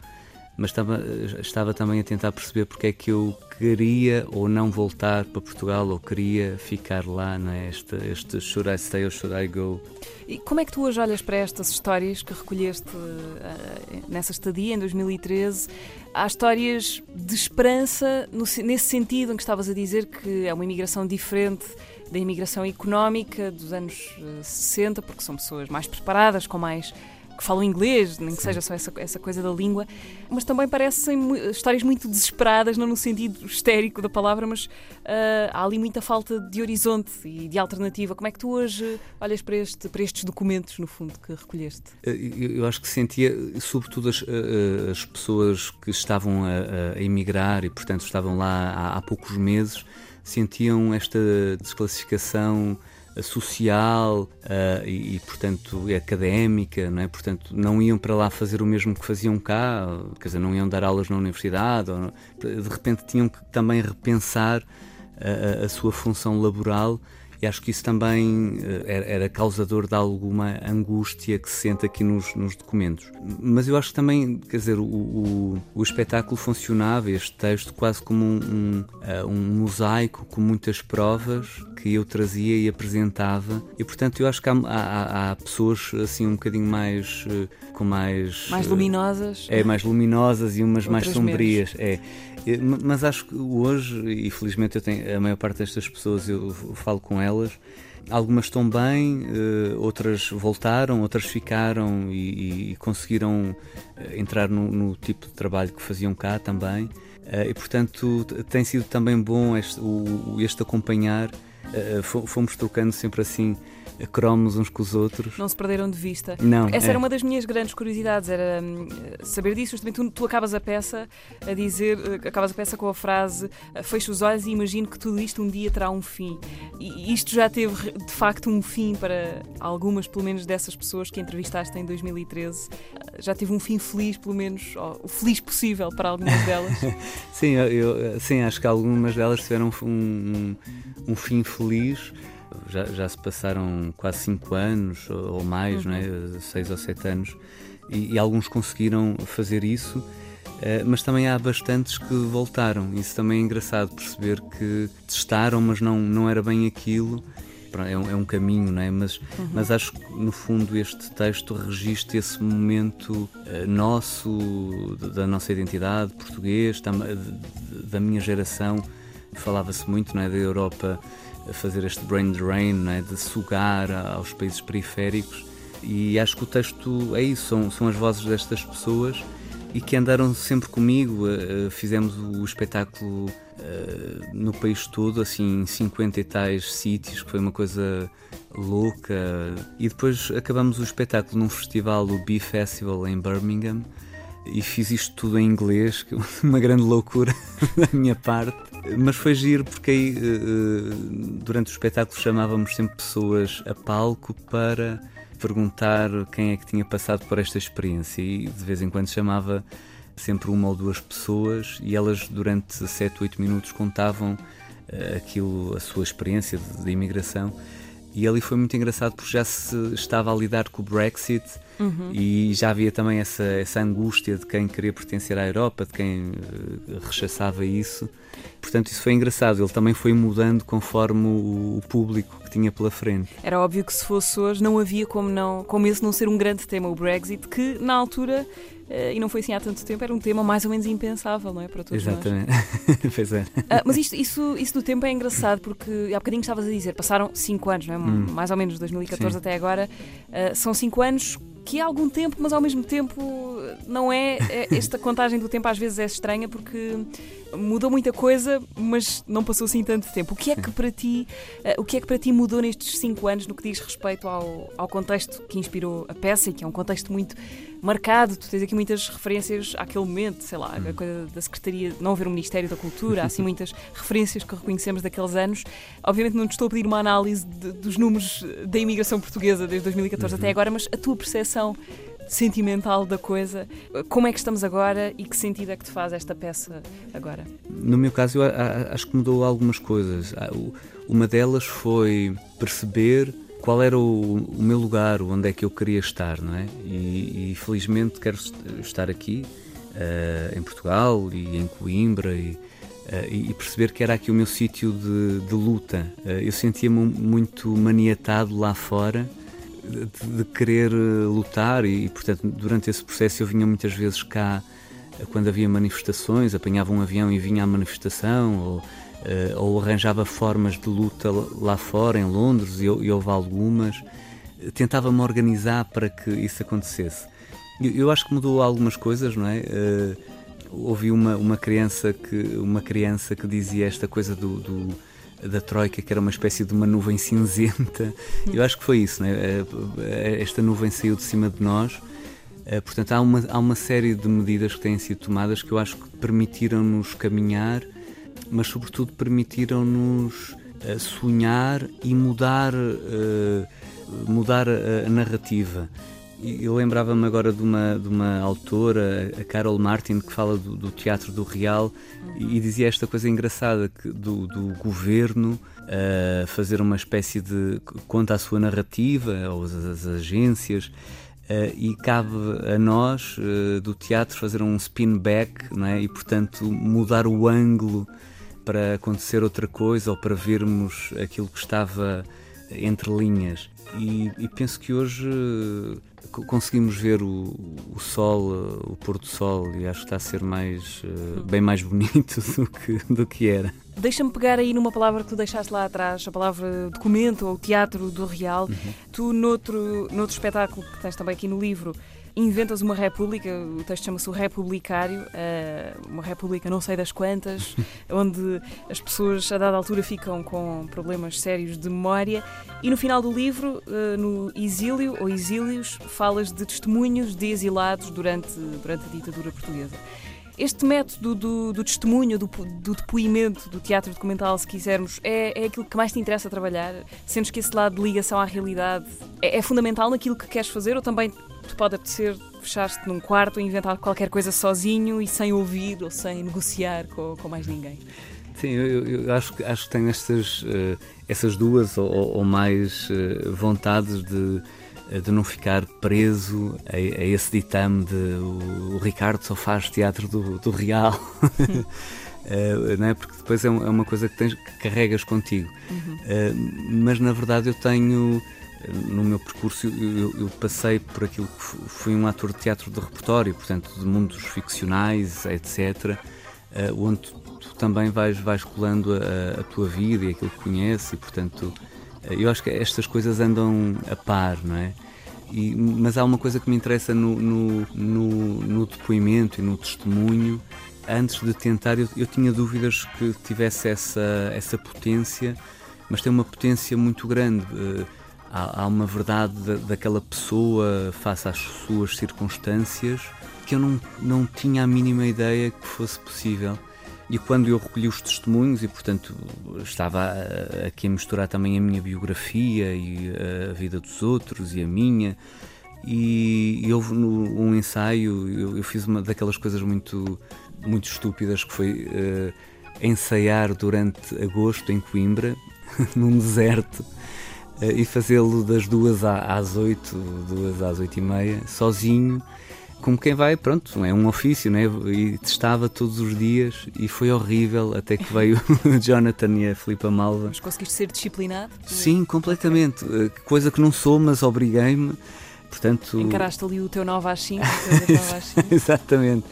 mas estava, estava também a tentar perceber porque é que eu queria ou não voltar para Portugal ou queria ficar lá, não é? Este, should I stay or should I go? E como é que tu hoje olhas para estas histórias que recolheste uh, nessa estadia em 2013? Há histórias de esperança no, nesse sentido em que estavas a dizer que é uma imigração diferente da imigração económica dos anos uh, 60, porque são pessoas mais preparadas, com mais que falam inglês, nem que seja só essa, essa coisa da língua, mas também parecem histórias muito desesperadas, não no sentido histérico da palavra, mas ah, há ali muita falta de horizonte e de alternativa. Como é que tu hoje olhas para, este, para estes documentos, no fundo, que recolheste? Eu, eu acho que sentia, sobretudo, as, eh, as pessoas que estavam a, a emigrar e, portanto, estavam lá há, há poucos meses, sentiam esta desclassificação eh, social eh, e, e, portanto, académica, não é? Portanto, não iam para lá fazer o mesmo que faziam cá, quer dizer, não iam dar aulas na universidade, ou, de repente tinham que também repensar a, a- a sua função laboral e acho que isso também eh, era, causador de alguma angústia que se sente aqui nos, nos documentos. Mas eu acho que também, quer dizer, o, o, o espetáculo funcionava, este texto, quase como um, um, eh, um mosaico com muitas provas que eu trazia e apresentava. E portanto eu acho que há, há- há pessoas assim um bocadinho mais eh, com mais Mais luminosas? é mais luminosas e umas mais Outras sombrias é Eh, ma- mas acho que hoje e felizmente eu tenho a maior parte destas pessoas eu falo com elas algumas estão bem eh, outras voltaram outras ficaram e, e conseguiram eh, entrar no, no tipo de trabalho que faziam cá também. Eh, e portanto tem sido também bom este, este acompanhar. Fo- fomos trocando sempre assim cromos uns com os outros Não se perderam de vista. Não, Essa é. era uma das minhas grandes curiosidades, era hum, saber disso. Justamente tu, tu acabas a peça a dizer, eh, acabas a peça com a frase eh, fecho os olhos e imagino que tudo isto um dia terá um fim. E isto já teve de facto um fim para algumas, pelo menos dessas pessoas que entrevistaste em 2013. Eh, Já teve um fim feliz, pelo menos, o feliz possível para algumas delas. Sim, eu, eu- sim, acho que algumas delas tiveram um, um, um fim feliz. Já, já se passaram quase cinco anos ou mais, não é? seis ou sete anos, e, e alguns conseguiram fazer isso. eh, mas também há bastantes que voltaram. Isso também é engraçado perceber que testaram, mas não, não era bem aquilo. É um, é um caminho, não é? Mas, mas acho que no fundo este texto registra esse momento eh, nosso, da- da nossa identidade, português, de- da minha geração. Falava-se muito não é, da Europa a fazer este brain drain, é, de sugar aos países periféricos. E acho que o texto é isso, são, são as vozes destas pessoas e que andaram sempre comigo. eh, eh, Fizemos o espetáculo eh, no país todo, assim, em 50 e tais sítios, que foi uma coisa louca. E depois acabamos o espetáculo num festival, o Bee Festival, em Birmingham. E fiz isto tudo em inglês, é uma grande loucura da minha parte. Mas foi giro porque aí, eh, eh, durante o espetáculo chamávamos sempre pessoas a palco para perguntar quem é que tinha passado por esta experiência e de vez em quando chamava sempre uma ou duas pessoas e elas durante 7, 8 minutos contavam eh, aquilo, a sua experiência de, de imigração e ali foi muito engraçado porque já se estava a lidar com o Brexit Uhum. e já havia também essa, essa angústia de quem queria pertencer à Europa, de quem eh, rechaçava isso. Portanto, isso foi engraçado. Ele também foi mudando conforme o, o público que tinha pela frente. Era óbvio que se fosse hoje não havia como, não, como esse não ser um grande tema, o Brexit, que na altura, eh, e não foi assim há tanto tempo, era um tema mais ou menos impensável, não é? Para todos nós. Exatamente. pois é. Ah, mas isto, isso, isso do tempo é engraçado porque há bocadinho estavas a dizer, passaram 5 anos, não é? Hum. mais ou menos, 2014 Sim. até agora. Ah, são 5 anos que é algum tempo, mas ao mesmo tempo não é, é- Esta contagem do tempo às vezes é estranha porque mudou muita coisa, mas não passou assim tanto tempo. O que é que para ti, ah, o que é que para ti mudou nestes 5 anos no que diz respeito ao, ao contexto que inspirou a peça e que é um contexto muito marcado? Tu tens aqui muitas referências àquele momento, sei lá, a coisa da Secretaria, de não haver um Ministério da Cultura, há assim muitas referências que reconhecemos daqueles anos. Obviamente não te estou a pedir uma análise de- dos números da imigração portuguesa desde 2014 até agora, mas a tua percepção sentimental da coisa. Como é que estamos agora e que sentido é que te faz esta peça agora? No meu caso, eu acho que mudou algumas coisas. Uma delas foi perceber qual era o, o meu lugar, onde é que eu queria estar, não é? E, e felizmente quero est- estar aqui, eh, em Portugal e em Coimbra e, eh, e perceber que era aqui o meu sítio de, de luta. Eh, eu sentia-me muito maniatado lá fora de, de querer lutar e, portanto, durante esse processo eu vinha muitas vezes cá quando havia manifestações, apanhava um avião e vinha à manifestação, ou, eh, ou arranjava formas de luta lá fora, em Londres, e, e houve algumas. Tentava-me organizar para que isso acontecesse. Eu, eu acho que mudou algumas coisas, não é? Eh, ouvi uma, uma, criança que, uma criança que dizia esta coisa do, do da Troika, que era uma espécie de uma nuvem cinzenta. Eu acho que foi isso, né? Esta nuvem saiu de cima de nós. Portanto, há uma, há uma série de medidas que têm sido tomadas que eu acho que permitiram-nos caminhar, mas, sobretudo, permitiram-nos eh, sonhar e mudar, eh, mudar a, narrativa. Eu lembrava-me agora de uma, de uma autora, a Carol Martin, que fala do, do teatro do real e, dizia esta coisa engraçada que do, do governo uh, fazer uma espécie de conta a sua narrativa, ou as, as agências, e cabe a nós do teatro fazer um spin back não é? e, portanto, mudar o ângulo para acontecer outra coisa ou para vermos aquilo que estava entre linhas. E, e penso que hoje uh, conseguimos ver o, o, sol, uh, o pôr do sol, e acho que está a ser mais, uh, bem mais bonito do que, do que era. Deixa-me pegar aí numa palavra que tu deixaste lá atrás, a palavra documento ou teatro do real. Uhum. Tu, noutro, noutro espetáculo que tens também aqui no livro, inventas uma república, o texto chama-se o Republicário, uma república não sei das quantas, onde as pessoas a dada altura ficam com problemas sérios de memória e no final do livro, no Exílio ou Exílios, falas de testemunhos de exilados durante, durante a ditadura portuguesa. Este método do, do testemunho, do, do, depoimento, do teatro documental, se quisermos, é, é aquilo que mais te interessa trabalhar? Sentes que esse lado de ligação à realidade é, é fundamental naquilo que queres fazer ou também te pode apetecer fechar-te num quarto e inventar qualquer coisa sozinho e sem ouvir ou sem negociar com, com mais ninguém? Sim, eu, eu acho, acho que tenho estas, uh, essas duas ou, ou mais uh, vontades de, de não ficar preso a, a esse ditame de o, o, Ricardo só faz teatro do, do real. Uh, não é? Porque depois é, uma coisa que, tens, que carregas contigo. Uhum. Uh, mas na verdade eu tenho, no meu percurso, eu, eu, passei por aquilo que fui um ator de teatro de repertório, portanto, de mundos ficcionais, etc., uh, onde tu, tu, também vais, vais colando a, a, tua vida e aquilo que conheces, e portanto, eu acho que estas coisas andam a par, não é? E, mas há uma coisa que me interessa no, no, no, no depoimento e no testemunho antes de tentar, eu, eu, tinha dúvidas que tivesse essa, essa potência, mas tem uma potência muito grande. Uh, há, há, uma verdade da, daquela pessoa face às suas circunstâncias que eu não, não tinha a mínima ideia que fosse possível. E quando eu recolhi os testemunhos, e portanto estava aqui a misturar também a minha biografia e a vida dos outros e a minha, e, houve um ensaio, eu, eu fiz uma daquelas coisas muito muito estúpidas que foi uh, ensaiar durante agosto em Coimbra, num deserto, uh, e fazê-lo das duas às oito, duas às oito e meia, sozinho, como quem vai, pronto, é um ofício, né? E testava todos os dias e foi horrível até que veio o Jonathan e a Filipa Malva. Mas conseguiste ser disciplinado? Sim, completamente. Uh, coisa que não sou, mas obriguei-me. Portanto, Encaraste ali o teu 9 às 5. Exatamente.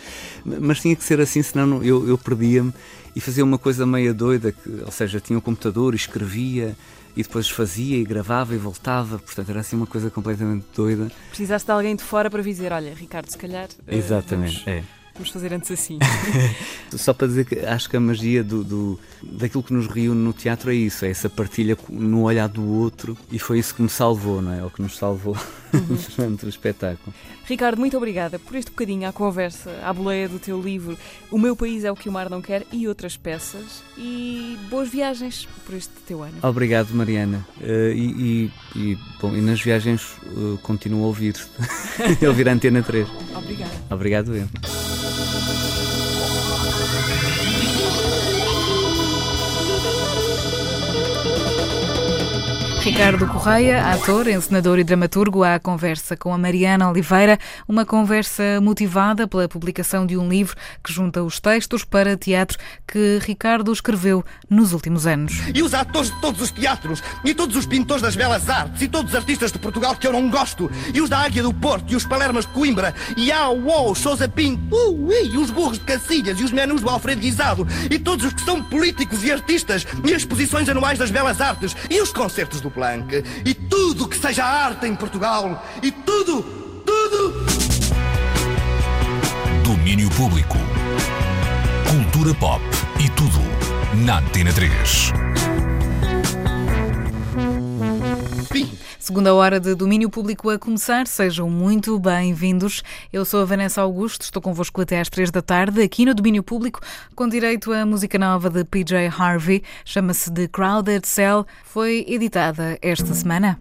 Mas tinha que ser assim, senão eu, eu perdia-me e fazia uma coisa meia doida, que, ou seja, tinha o um computador, escrevia e depois fazia e gravava e voltava, portanto era assim uma coisa completamente doida. Precisaste de alguém de fora para dizer, olha, Ricardo, se calhar. Exatamente, vamos, é. Vamos fazer antes assim. Só para dizer que acho que a magia do, do- daquilo que nos reúne no teatro é isso, é essa partilha no olhar do outro e foi isso que me salvou, não é? O que nos salvou durante o espetáculo. Ricardo, muito obrigada por este bocadinho à conversa, à boleia do teu livro O Meu País é o que o Mar Não Quer e outras peças. E boas viagens por este teu ano. Obrigado, Mariana. Eh, e, e- e, bom, e nas viagens eh, continuo a ouvir, a ouvir a Antena 3. Obrigada. Obrigado, eu. Ricardo Correia, ator, encenador e dramaturgo, à conversa com a Mariana Oliveira, uma conversa motivada pela publicação de um livro que junta os textos para teatro que Ricardo escreveu nos últimos anos. E os atores de todos os teatros, e todos os pintores das belas artes, e todos os artistas de Portugal que eu não gosto, e os da Águia do Porto, e os Palermas de Coimbra, e a UOL, Sousa Pinto, uh, e os burros de Cacilhas, e os menus do Alfredo Guisado, e todos os que são políticos e artistas, e as exposições anuais das belas artes, e os concertos do Planck, e tudo que seja arte em Portugal, e tudo, tudo. Domínio Público. Cultura pop e tudo na Antena 3. Segunda hora de domínio público a começar, sejam muito bem-vindos. Eu sou a Vanessa Augusto, estou convosco até às três da tarde, aqui no domínio público, com direito à música nova de PJ Harvey, chama-se The Crowded Cell, foi editada esta semana.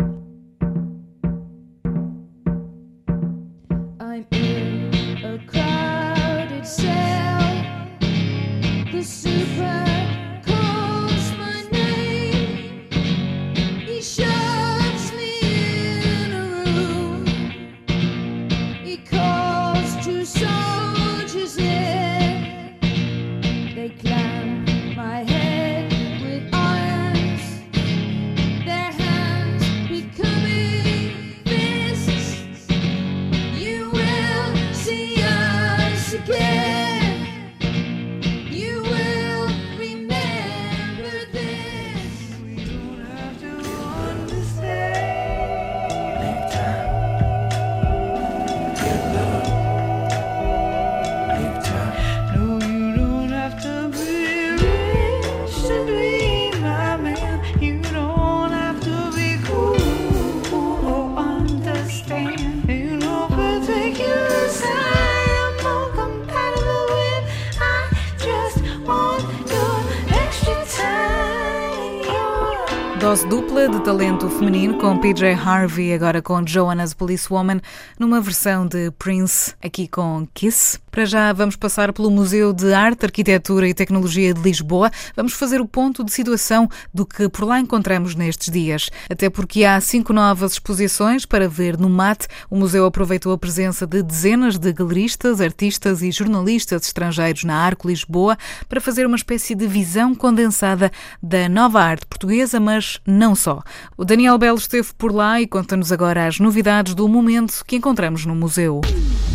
Dose dupla de talento feminino com PJ Harvey, agora com Joanna's Policewoman, numa versão de Prince, aqui com Kiss. Para já vamos passar pelo Museu de Arte, Arquitetura e Tecnologia de Lisboa. Vamos fazer o ponto de situação do que por lá encontramos nestes dias. Até porque há cinco novas exposições para ver no MAT. O museu aproveitou a presença de dezenas de galeristas, artistas e jornalistas estrangeiros na Arco Lisboa para fazer uma espécie de visão condensada da nova arte portuguesa, mas não só. O Daniel Belo esteve por lá e conta-nos agora as novidades do momento que encontramos no museu.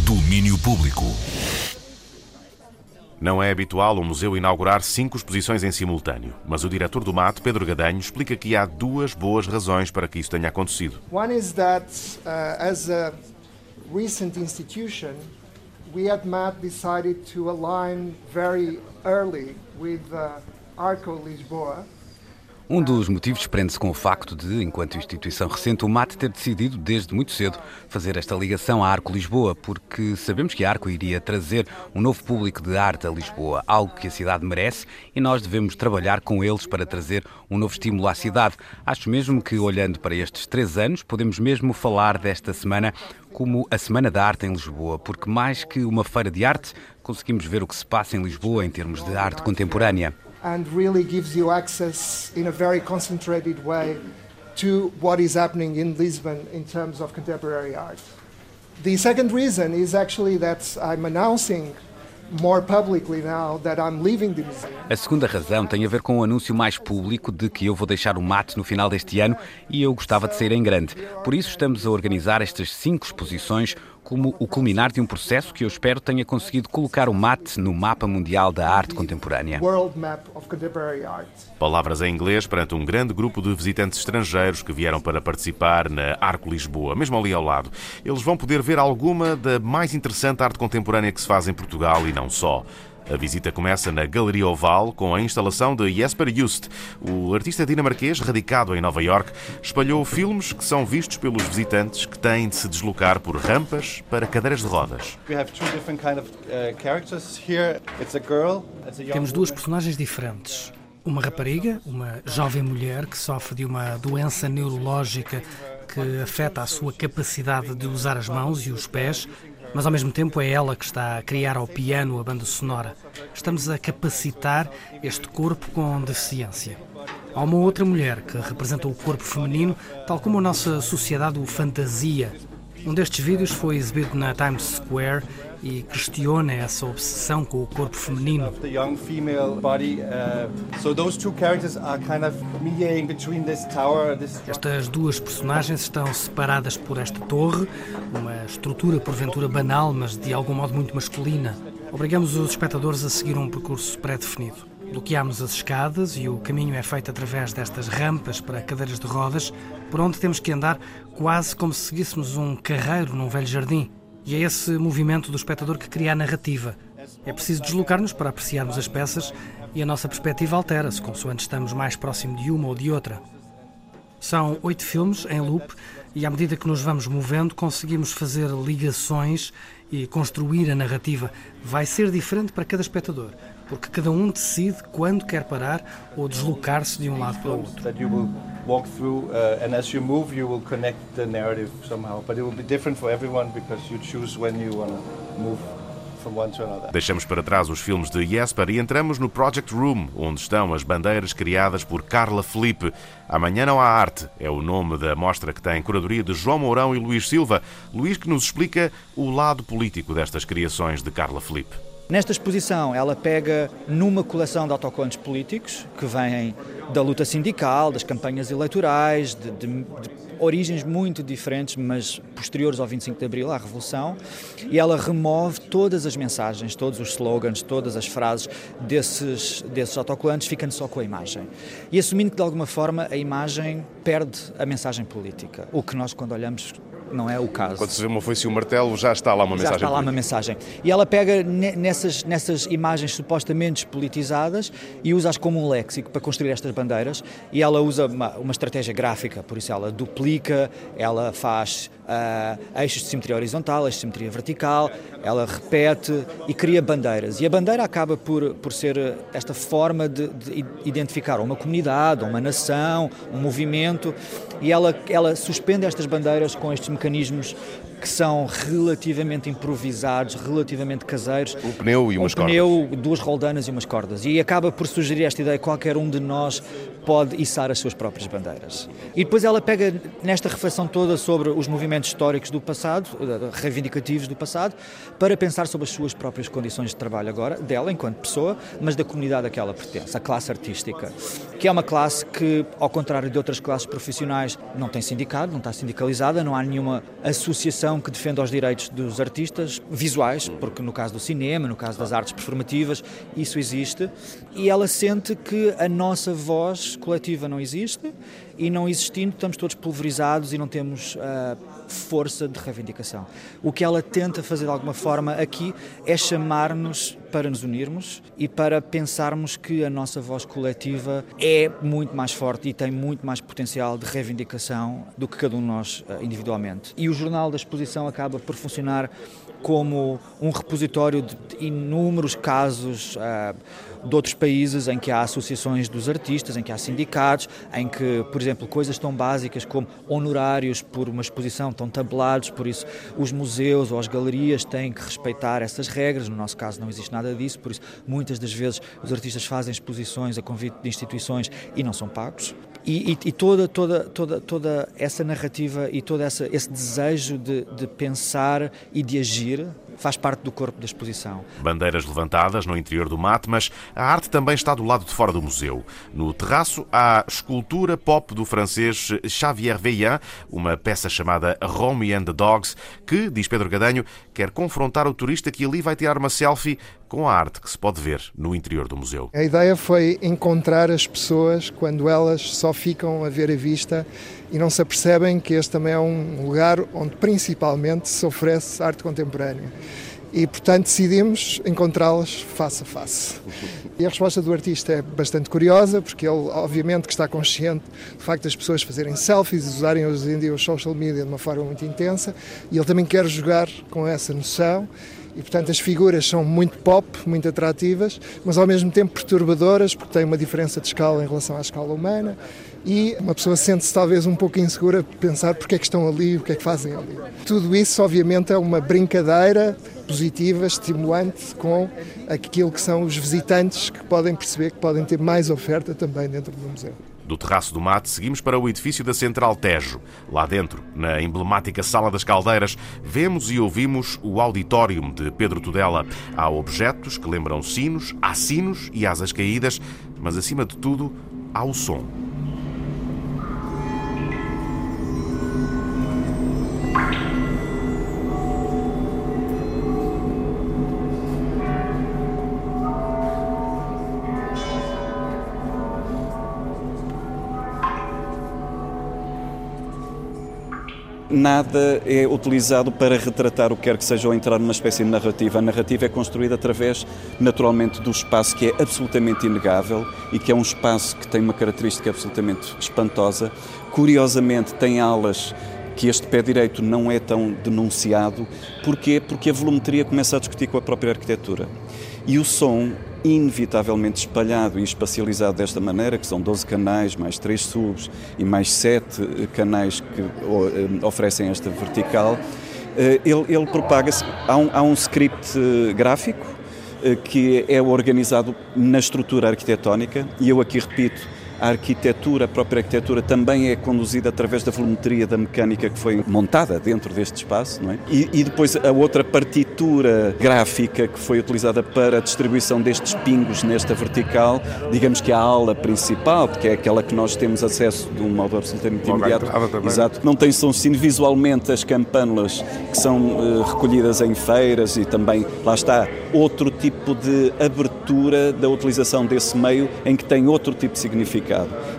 Domínio Público. Não é habitual o museu inaugurar cinco exposições em simultâneo, mas o diretor do MAT, Pedro Gadanho, explica que há duas boas razões para que isso tenha acontecido. One is that, uh, as a recent institution, we at MAT decided to align very early with uh, Arco Lisboa. Um dos motivos prende-se com o facto de, enquanto instituição recente, o MAT ter decidido, desde muito cedo, fazer esta ligação à Arco Lisboa, porque sabemos que a Arco iria trazer um novo público de arte a Lisboa, algo que a cidade merece, e nós devemos trabalhar com eles para trazer um novo estímulo à cidade. Acho mesmo que, olhando para estes três anos, podemos mesmo falar desta semana como a Semana da Arte em Lisboa, porque mais que uma feira de arte, conseguimos ver o que se passa em Lisboa em termos de arte contemporânea. And really gives you access in a very concentrated way to what is happening in Lisbon in terms of contemporary art. The second reason is actually that I'm announcing more publicly now that I'm leaving the museum. A segunda razão tem a ver com o anúncio mais público de que eu vou deixar o mate no final deste ano e eu gostava de sair em grande. Por isso estamos a organizar estas cinco exposições como o culminar de um processo que eu espero tenha conseguido colocar o mate no mapa mundial da arte contemporânea. World Map of Contemporary Art. Palavras em inglês perante um grande grupo de visitantes estrangeiros que vieram para participar na Arco Lisboa, mesmo ali ao lado. Eles vão poder ver alguma da mais interessante arte contemporânea que se faz em Portugal e não só. A visita começa na Galeria Oval com a instalação de Jesper Just. O artista dinamarquês, radicado em Nova York, espalhou filmes que são vistos pelos visitantes que têm de se deslocar por rampas para cadeiras de rodas. Uh, Temos duas personagens diferentes. Uma rapariga, uma jovem mulher que sofre de uma doença neurológica que afeta a sua capacidade de usar as mãos e os pés, mas ao mesmo tempo é ela que está a criar ao piano a banda sonora. Estamos a capacitar este corpo com deficiência. Há uma outra mulher que representa o corpo feminino, tal como a nossa sociedade o fantasia. Um destes vídeos foi exibido na Times Square e questiona essa obsessão com o corpo feminino. Uh, Estas duas personagens estão separadas por esta torre, uma estrutura porventura banal, mas de algum modo muito masculina. Obrigamos os espectadores a seguir um percurso pré-definido. Bloqueamos as escadas e o caminho é feito através destas rampas para cadeiras de rodas, por onde temos que andar quase como se seguíssemos um carreiro num velho jardim. E é esse movimento do espectador que cria a narrativa. É preciso deslocar-nos para apreciarmos as peças e a nossa perspectiva altera-se consoante estamos mais próximo de uma ou de outra. São oito filmes em loop e à medida que nos vamos movendo conseguimos fazer ligações e construir a narrativa. Vai ser diferente para cada espectador, porque cada um decide quando quer parar ou deslocar-se de um lado para o outro. that you will walk through, uh, and as you move, you will connect the narrative somehow. But it will be different for everyone because you choose when you want to move from one to another. Deixamos para trás os filmes de Jesper e entramos no Project Room, onde estão as bandeiras criadas por Carla Felipe. Amanhã não há arte, é o nome da mostra que tem curadoria de João Mourão e Luís Silva. Luís que nos explica o lado político destas criações de Carla Felipe. Nesta exposição, ela pega numa coleção de autocolantes políticos que vêm da luta sindical, das campanhas eleitorais, de, de- de origens muito diferentes, mas posteriores ao 25 de Abril, à Revolução, e ela remove todas as mensagens, todos os slogans, todas as frases desses, desses autocolantes, ficando só com a imagem. E assumindo que, de alguma forma, a imagem perde a mensagem política, o que nós, quando olhamos, não é o caso. Quando se vê uma foice e um martelo, já está lá uma Já mensagem. está lá uma mensagem. E ela pega ne- nessas, nessas imagens supostamente politizadas e usa-as como um léxico para construir estas bandeiras. E ela usa uma, uma estratégia gráfica, por isso ela duplica, ela faz ah, eixos de simetria horizontal, eixos de simetria vertical, ela repete e cria bandeiras. E a bandeira acaba por, por ser esta forma de, de identificar uma comunidade, uma nação, um movimento. E ela, ela suspende estas bandeiras com estes mecanismos que são relativamente improvisados, relativamente caseiros. Um pneu e um umas pneu, duas roldanas e umas cordas. E acaba por sugerir esta ideia que qualquer um de nós pode içar as suas próprias bandeiras. E depois ela pega nesta reflexão toda sobre os movimentos históricos do passado, eh, reivindicativos do passado, para pensar sobre as suas próprias condições de trabalho agora, dela enquanto pessoa, mas da comunidade a que ela pertence, a classe artística, que é uma classe que, ao contrário de outras classes profissionais, não tem sindicato, não está sindicalizada, não há nenhuma associação que defenda os direitos dos artistas visuais, porque no caso do cinema, no caso das artes performativas, isso existe, e ela sente que a nossa voz coletiva não existe e não existindo estamos todos pulverizados e não temos ah, força de reivindicação. O que ela tenta fazer de alguma forma aqui é chamar-nos para nos unirmos e para pensarmos que a nossa voz coletiva é muito mais forte e tem muito mais potencial de reivindicação do que cada um de nós ah, individualmente. E o jornal da exposição acaba por funcionar como um repositório de inúmeros casos ah, de outros países em que há associações dos artistas, em que há sindicatos, em que, por exemplo, coisas tão básicas como honorários por uma exposição estão tabelados, por isso os museus ou as galerias têm que respeitar essas regras. No nosso caso não existe nada disso, por isso muitas das vezes os artistas fazem exposições a convite de instituições e não são pagos. E, e- e toda, toda, toda, toda essa narrativa e todo essa, esse desejo de, de pensar e de agir faz parte do corpo da exposição. Bandeiras levantadas no interior do mate, mas a arte também está do lado de fora do museu. No terraço há escultura pop do francês Xavier Veillant, uma peça chamada Romy and the Dogs, que, diz Pedro Gadanho, quer confrontar o turista que ali vai tirar uma selfie com a arte que se pode ver no interior do museu. A ideia foi encontrar as pessoas quando elas só ficam a ver a vista e não se apercebem que este também é um lugar onde principalmente se oferece arte contemporânea. E, portanto, decidimos encontrá-las face a face. E a resposta do artista é bastante curiosa, porque ele, obviamente, que está consciente do facto das pessoas fazerem selfies e usarem hoje em dia os social media de uma forma muito intensa, e ele também quer jogar com essa noção. E, portanto, as figuras são muito pop, muito atrativas, mas ao mesmo tempo perturbadoras, porque têm uma diferença de escala em relação à escala humana. E uma pessoa sente-se talvez um pouco insegura de pensar porque é que estão ali, o que é que fazem ali. Tudo isso, obviamente, é uma brincadeira positiva, estimulante com aquilo que são os visitantes que podem perceber que podem ter mais oferta também dentro do museu. Do terraço do mate, seguimos para o edifício da Central Tejo. Lá dentro, na emblemática Sala das Caldeiras, vemos e ouvimos o auditório de Pedro Tudela. Há objetos que lembram sinos, há sinos e asas caídas, mas acima de tudo, há o som. Nada é utilizado para retratar o que quer que seja ou entrar numa espécie de narrativa. A narrativa é construída através, naturalmente, do espaço que é absolutamente inegável e que é um espaço que tem uma característica absolutamente espantosa. Curiosamente, tem alas que este pé direito não é tão denunciado. Porquê? Porque a volumetria começa a discutir com a própria arquitetura. E o som, inevitavelmente espalhado e espacializado desta maneira, que são 12 canais, mais 3 subs e mais 7 canais que eh, oferecem esta vertical, eh, ele, ele propaga-se. Há um, há um script eh, gráfico eh, que é organizado na estrutura arquitetónica, e eu aqui repito, a arquitetura, a própria arquitetura também é conduzida através da volumetria da mecânica que foi montada dentro deste espaço, não é? E, e depois a outra partitura gráfica que foi utilizada para a distribuição destes pingos nesta vertical, digamos que a ala principal, que é aquela que nós temos acesso de um modo absolutamente imediato. Exato. Não tem som sino visualmente as campânulas que são eh, recolhidas em feiras e também, lá está, outro tipo de abertura da utilização desse meio em que tem outro tipo de significado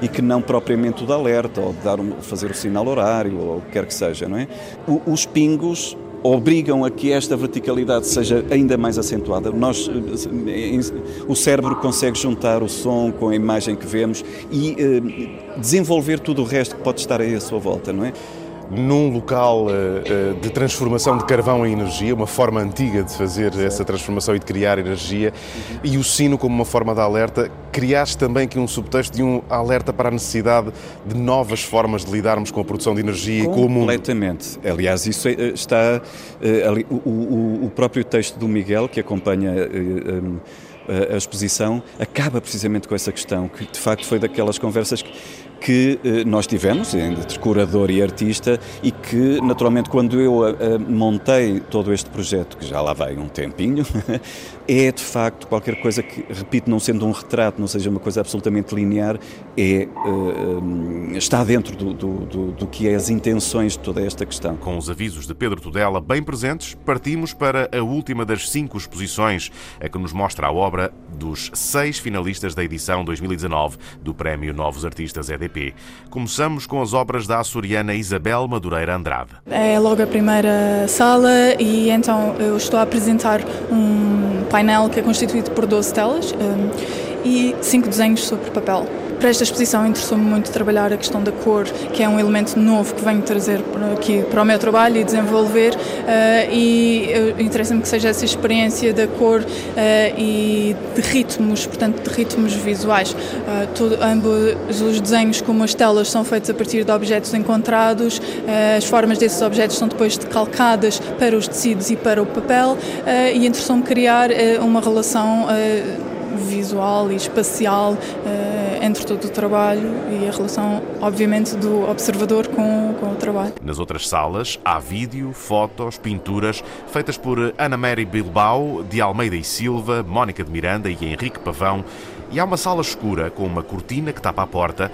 e que não propriamente o de alerta ou de dar um- fazer o sinal horário ou o que quer que seja, não é? O- os pingos obrigam a que esta verticalidade seja ainda mais acentuada. Nós, eh, o cérebro consegue juntar o som com a imagem que vemos e eh, desenvolver tudo o resto que pode estar aí à sua volta, não é? Num local eh, eh, de transformação de carvão em energia, uma forma antiga de fazer essa transformação e de criar energia, e o sino como uma forma de alerta, criaste também aqui um subtexto de um alerta para a necessidade de novas formas de lidarmos com a produção de energia e com o mundo. Completamente. Aliás, isso é- está eh, ali, o, o- o próprio texto do Miguel que acompanha eh, a exposição acaba precisamente com essa questão que de facto foi daquelas conversas que, que eh, nós tivemos entre curador e artista e que naturalmente quando eu eh, eh, montei todo este projeto que já lá vai um tempinho é de facto qualquer coisa que repito não sendo um retrato não seja uma coisa absolutamente linear é está dentro do, do, do, do que é as intenções de toda esta questão. Com os avisos de Pedro Tudela bem presentes, partimos para a última das cinco exposições, a que nos mostra a obra dos seis finalistas da edição 2019 do Prémio Novos Artistas Começamos com as obras da açoriana Isabel Madureira Andrade. É logo a primeira sala e então eu estou a apresentar um painel que é constituído por 12 telas um, e cinco desenhos sobre papel. Para esta exposição interessou-me muito trabalhar a questão da cor, que é um elemento novo que venho trazer aqui para o meu trabalho e desenvolver uh, e interessa-me que seja essa experiência da cor uh, e de ritmos, portanto de ritmos visuais. Todo, ambos os desenhos como as telas são feitos a partir de objetos encontrados, as formas desses objetos são depois decalcadas para os tecidos e para o papel e interessou-me criar uma relação visual e espacial eh, entre todo o trabalho e a relação, obviamente, do observador com, com o trabalho. Nas outras salas há vídeo, fotos, pinturas feitas por Ana Mary Bilbao, de Almeida e Silva, Mónica de Miranda e Henrique Pavão. E há uma sala escura com uma cortina que tapa a porta.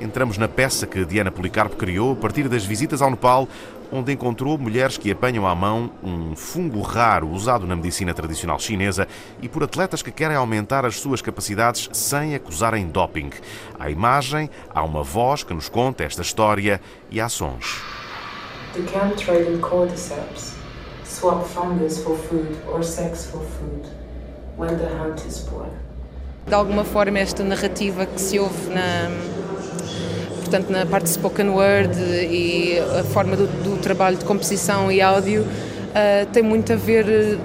Entramos na peça que Diana Policarpo criou a partir das visitas ao Nepal, onde encontrou mulheres que apanham à mão um fungo raro usado na medicina tradicional chinesa e por atletas que querem aumentar as suas capacidades sem acusarem doping. Há imagem, há uma voz que nos conta esta história e há sons. The chemtrail cordyceps swap fungus for food or sex for food when the hunt is born. De alguma forma, esta narrativa que se ouve na, portanto, na parte de spoken word e a forma do, do trabalho de composição e áudio uh, tem muito a ver eh,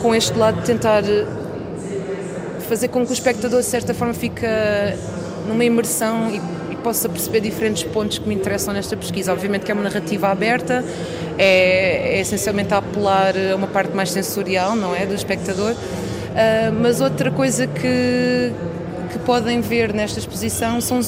com este lado de tentar eh, fazer com que o espectador, de certa forma, fique numa imersão e, e possa perceber diferentes pontos que me interessam nesta pesquisa. Obviamente que é uma narrativa aberta, é, é essencialmente a apelar a uma parte mais sensorial, não é, do espectador. Uh, mas outra coisa que, que podem ver nesta exposição são,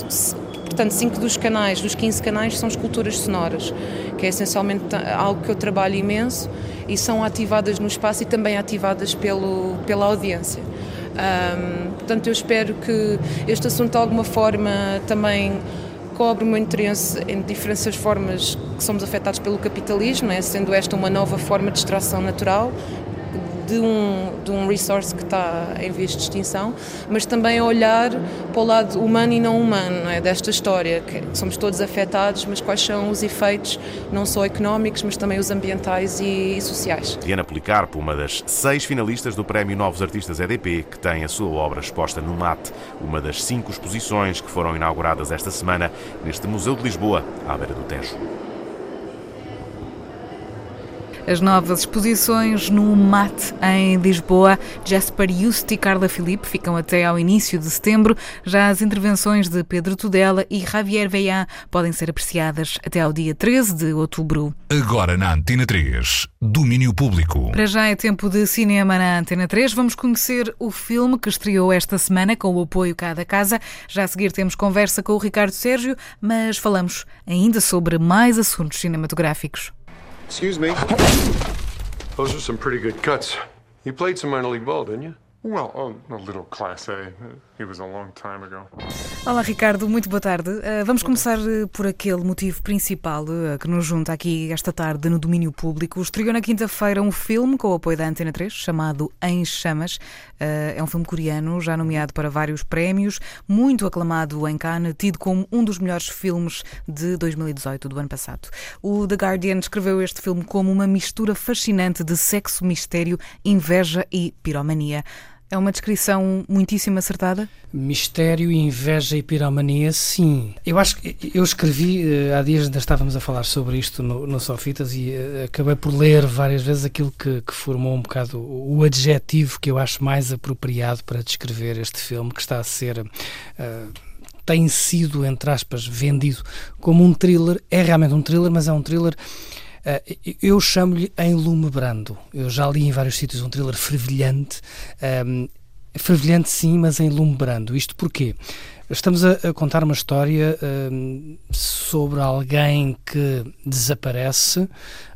portanto, cinco dos canais, dos 15 canais, são esculturas sonoras, que é essencialmente algo que eu trabalho imenso e são ativadas no espaço e também ativadas pelo, pela audiência. Um, portanto, eu espero que este assunto de alguma forma também cobre o meu interesse em diferentes formas que somos afetados pelo capitalismo, é? sendo esta uma nova forma de extração natural de um, de um resource que está em vias de extinção, mas também olhar para o lado humano e não humano não é? desta história, que somos todos afetados, mas quais são os efeitos, não só económicos, mas também os ambientais e, e sociais. Diana Policarpo, uma das seis finalistas do Prémio Novos Artistas EDP, que tem a sua obra exposta no MAT, uma das cinco exposições que foram inauguradas esta semana neste Museu de Lisboa, à beira do Tejo. As novas exposições no MAT em Lisboa, Jasper Just e Carla Filipe ficam até ao início de setembro. Já as intervenções de Pedro Tudela e Javier Veillán podem ser apreciadas até ao dia 13 de outubro. Agora na Antena 3, domínio público. Para já é tempo de cinema na Antena 3. Vamos conhecer o filme que estreou esta semana com o apoio cá da casa. Já a seguir temos conversa com o Ricardo Sérgio, mas falamos ainda sobre mais assuntos cinematográficos. Excuse me. Those are some pretty good cuts. You played some minor league ball, didn't you? Well, oh, a little class A. Olá, Ricardo, muito boa tarde. Uh, vamos começar uh, por aquele motivo principal uh, que nos junta aqui esta tarde no domínio público. Estreou na quinta-feira um filme com o apoio da Antena 3, chamado Em Chamas. é um filme coreano, já nomeado para vários prémios, muito aclamado em Cannes, tido como um dos melhores filmes de 2018, do ano passado. O The Guardian descreveu este filme como uma mistura fascinante de sexo, mistério, inveja e piromania. É uma descrição muitíssimo acertada? Mistério, inveja e piromania, sim. Eu acho que eu escrevi, eh, há dias ainda estávamos a falar sobre isto no, no Sofitas e uh, acabei por ler várias vezes aquilo que, que, formou um bocado o adjetivo que eu acho mais apropriado para descrever este filme que está a ser. Uh, tem sido, entre aspas, vendido como um thriller. É realmente um thriller, mas é um thriller Uh, eu chamo-lhe Em Lume Brando. Eu já li em vários sítios um thriller fervilhante. Um, fervilhante sim, mas em lume brando. Isto porquê? Estamos a, a contar uma história um, sobre alguém que desaparece,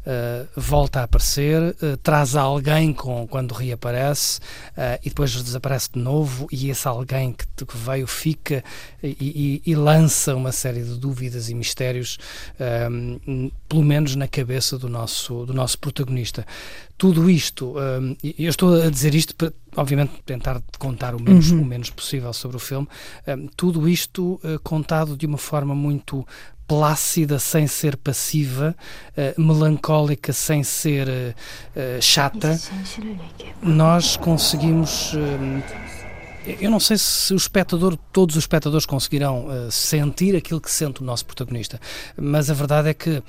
uh, volta a aparecer, uh, traz alguém com, quando reaparece uh, e depois desaparece de novo e esse alguém que, que veio fica e, e, e, lança uma série de dúvidas e mistérios, um, pelo menos na cabeça do nosso, do nosso protagonista. Tudo isto, um, eu estou a dizer isto para, obviamente, tentar contar o menos, uhum. o menos possível sobre o filme, um, tudo isto uh, contado de uma forma muito plácida sem ser passiva, uh, melancólica sem ser uh, chata, nós conseguimos eu não sei se o espectador, todos os espectadores conseguirão uh, sentir aquilo que sente o nosso protagonista, mas a verdade é que uh,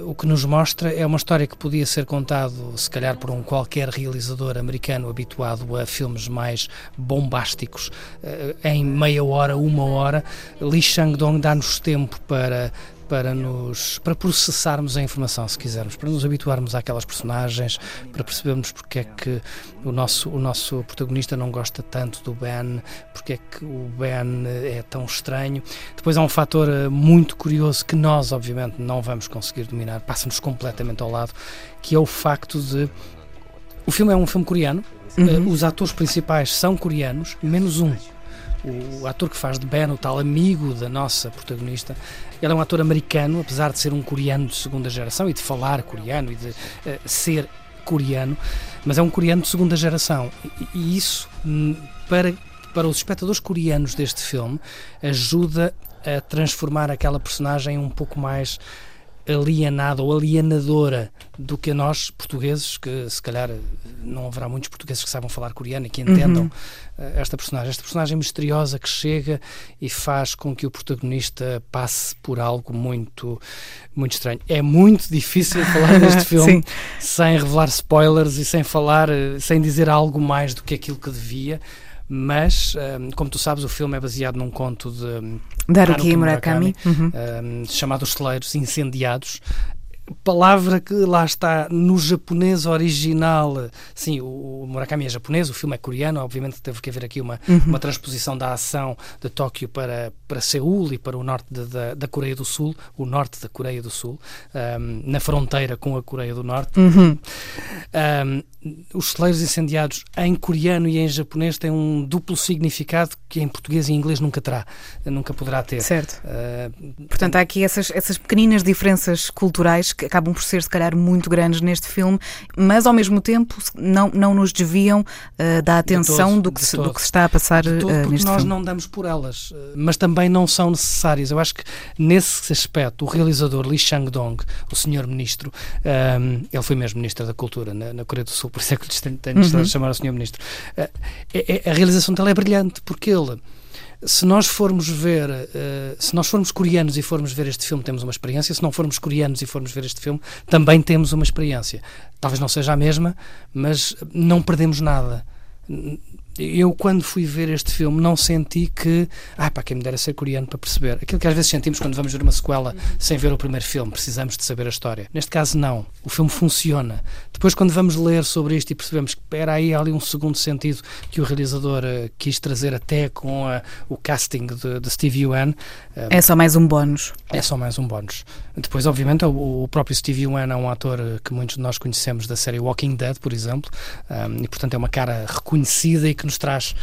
o que nos mostra é uma história que podia ser contado, se calhar, por um qualquer realizador americano habituado a filmes mais bombásticos, uh, em meia hora, uma hora. Lee Chang-dong dá-nos tempo para para nos para processarmos a informação, se quisermos, para nos habituarmos àquelas personagens, para percebermos porque é que o nosso o nosso protagonista não gosta tanto do Ben, porque é que o Ben é tão estranho. Depois há um fator eh, muito curioso que nós, obviamente, não vamos conseguir dominar, passa-nos completamente ao lado, que é o facto de o filme é um filme coreano, Uhum. eh, os atores principais são coreanos, menos um. O ator que faz de Ben, o tal amigo da nossa protagonista, ele é um ator americano, apesar de ser um coreano de segunda geração e de falar coreano e de eh, ser coreano, mas é um coreano de segunda geração. E, e isso, hum, para, para os espectadores coreanos deste filme, ajuda a transformar aquela personagem um pouco mais alienada ou alienadora do que a nós, portugueses, que se calhar não haverá muitos portugueses que saibam falar coreano e que entendam Uhum. esta personagem. Esta personagem misteriosa que chega e faz com que o protagonista passe por algo muito, muito estranho. É muito difícil falar deste filme sem revelar spoilers e sem falar, eh, sem dizer algo mais do que aquilo que devia. Mas, eh, como tu sabes, o filme é baseado num conto de hum, De Haruki Murakami. Uhum. um, chamado Os Celeiros Incendiados. Palavra que lá está no japonês original. Sim, o, Murakami é japonês, o filme é coreano. Obviamente teve que haver aqui uma, Uhum. uma transposição da ação de Tóquio para, para Seul e para o norte de- da, da Coreia do Sul, o norte da Coreia do Sul, um, na fronteira com a Coreia do Norte. Uhum. Um, os celeiros incendiados em coreano e em japonês têm um duplo significado que em português e em inglês nunca terá, nunca poderá ter. Certo. Uh, Portanto, há aqui essas, essas pequeninas diferenças culturais que acabam por ser, se calhar, muito grandes neste filme, mas ao mesmo tempo não, não nos desviam eh, da atenção todo, do, que se, todo. do que se está a passar De todo, porque neste nós filme. não damos por elas, eh, mas também não são necessárias. Eu acho que nesse aspecto o realizador Lee Chang-dong, o senhor ministro, ehm, ele foi mesmo ministro da Cultura na, na Coreia do Sul, por isso é que lhe tenho, tenho de Uhum. chamar o senhor ministro. Eh, é- é- a realização dele é brilhante, porque ele se nós formos ver, eh, se nós formos coreanos e formos ver este filme, temos uma experiência. Se não formos coreanos e formos ver este filme, também temos uma experiência. Talvez não seja a mesma, mas não perdemos nada. Eu, quando fui ver este filme, não senti que. Ah, pá, quem me dera ser coreano para perceber. Aquilo que às vezes sentimos quando vamos ver uma sequela sem ver o primeiro filme, precisamos de saber a história. Neste caso, não. O filme funciona. Depois, quando vamos ler sobre isto e percebemos que era aí ali um segundo sentido que o realizador eh, quis trazer até com a- o casting de, de Steve Yuan. eh, É só mais um bónus. é só mais um bónus. Depois, obviamente, o, próprio Steve Yuan é um ator que muitos de nós conhecemos da série Walking Dead, por exemplo, um, e portanto é uma cara reconhecida e que nos traz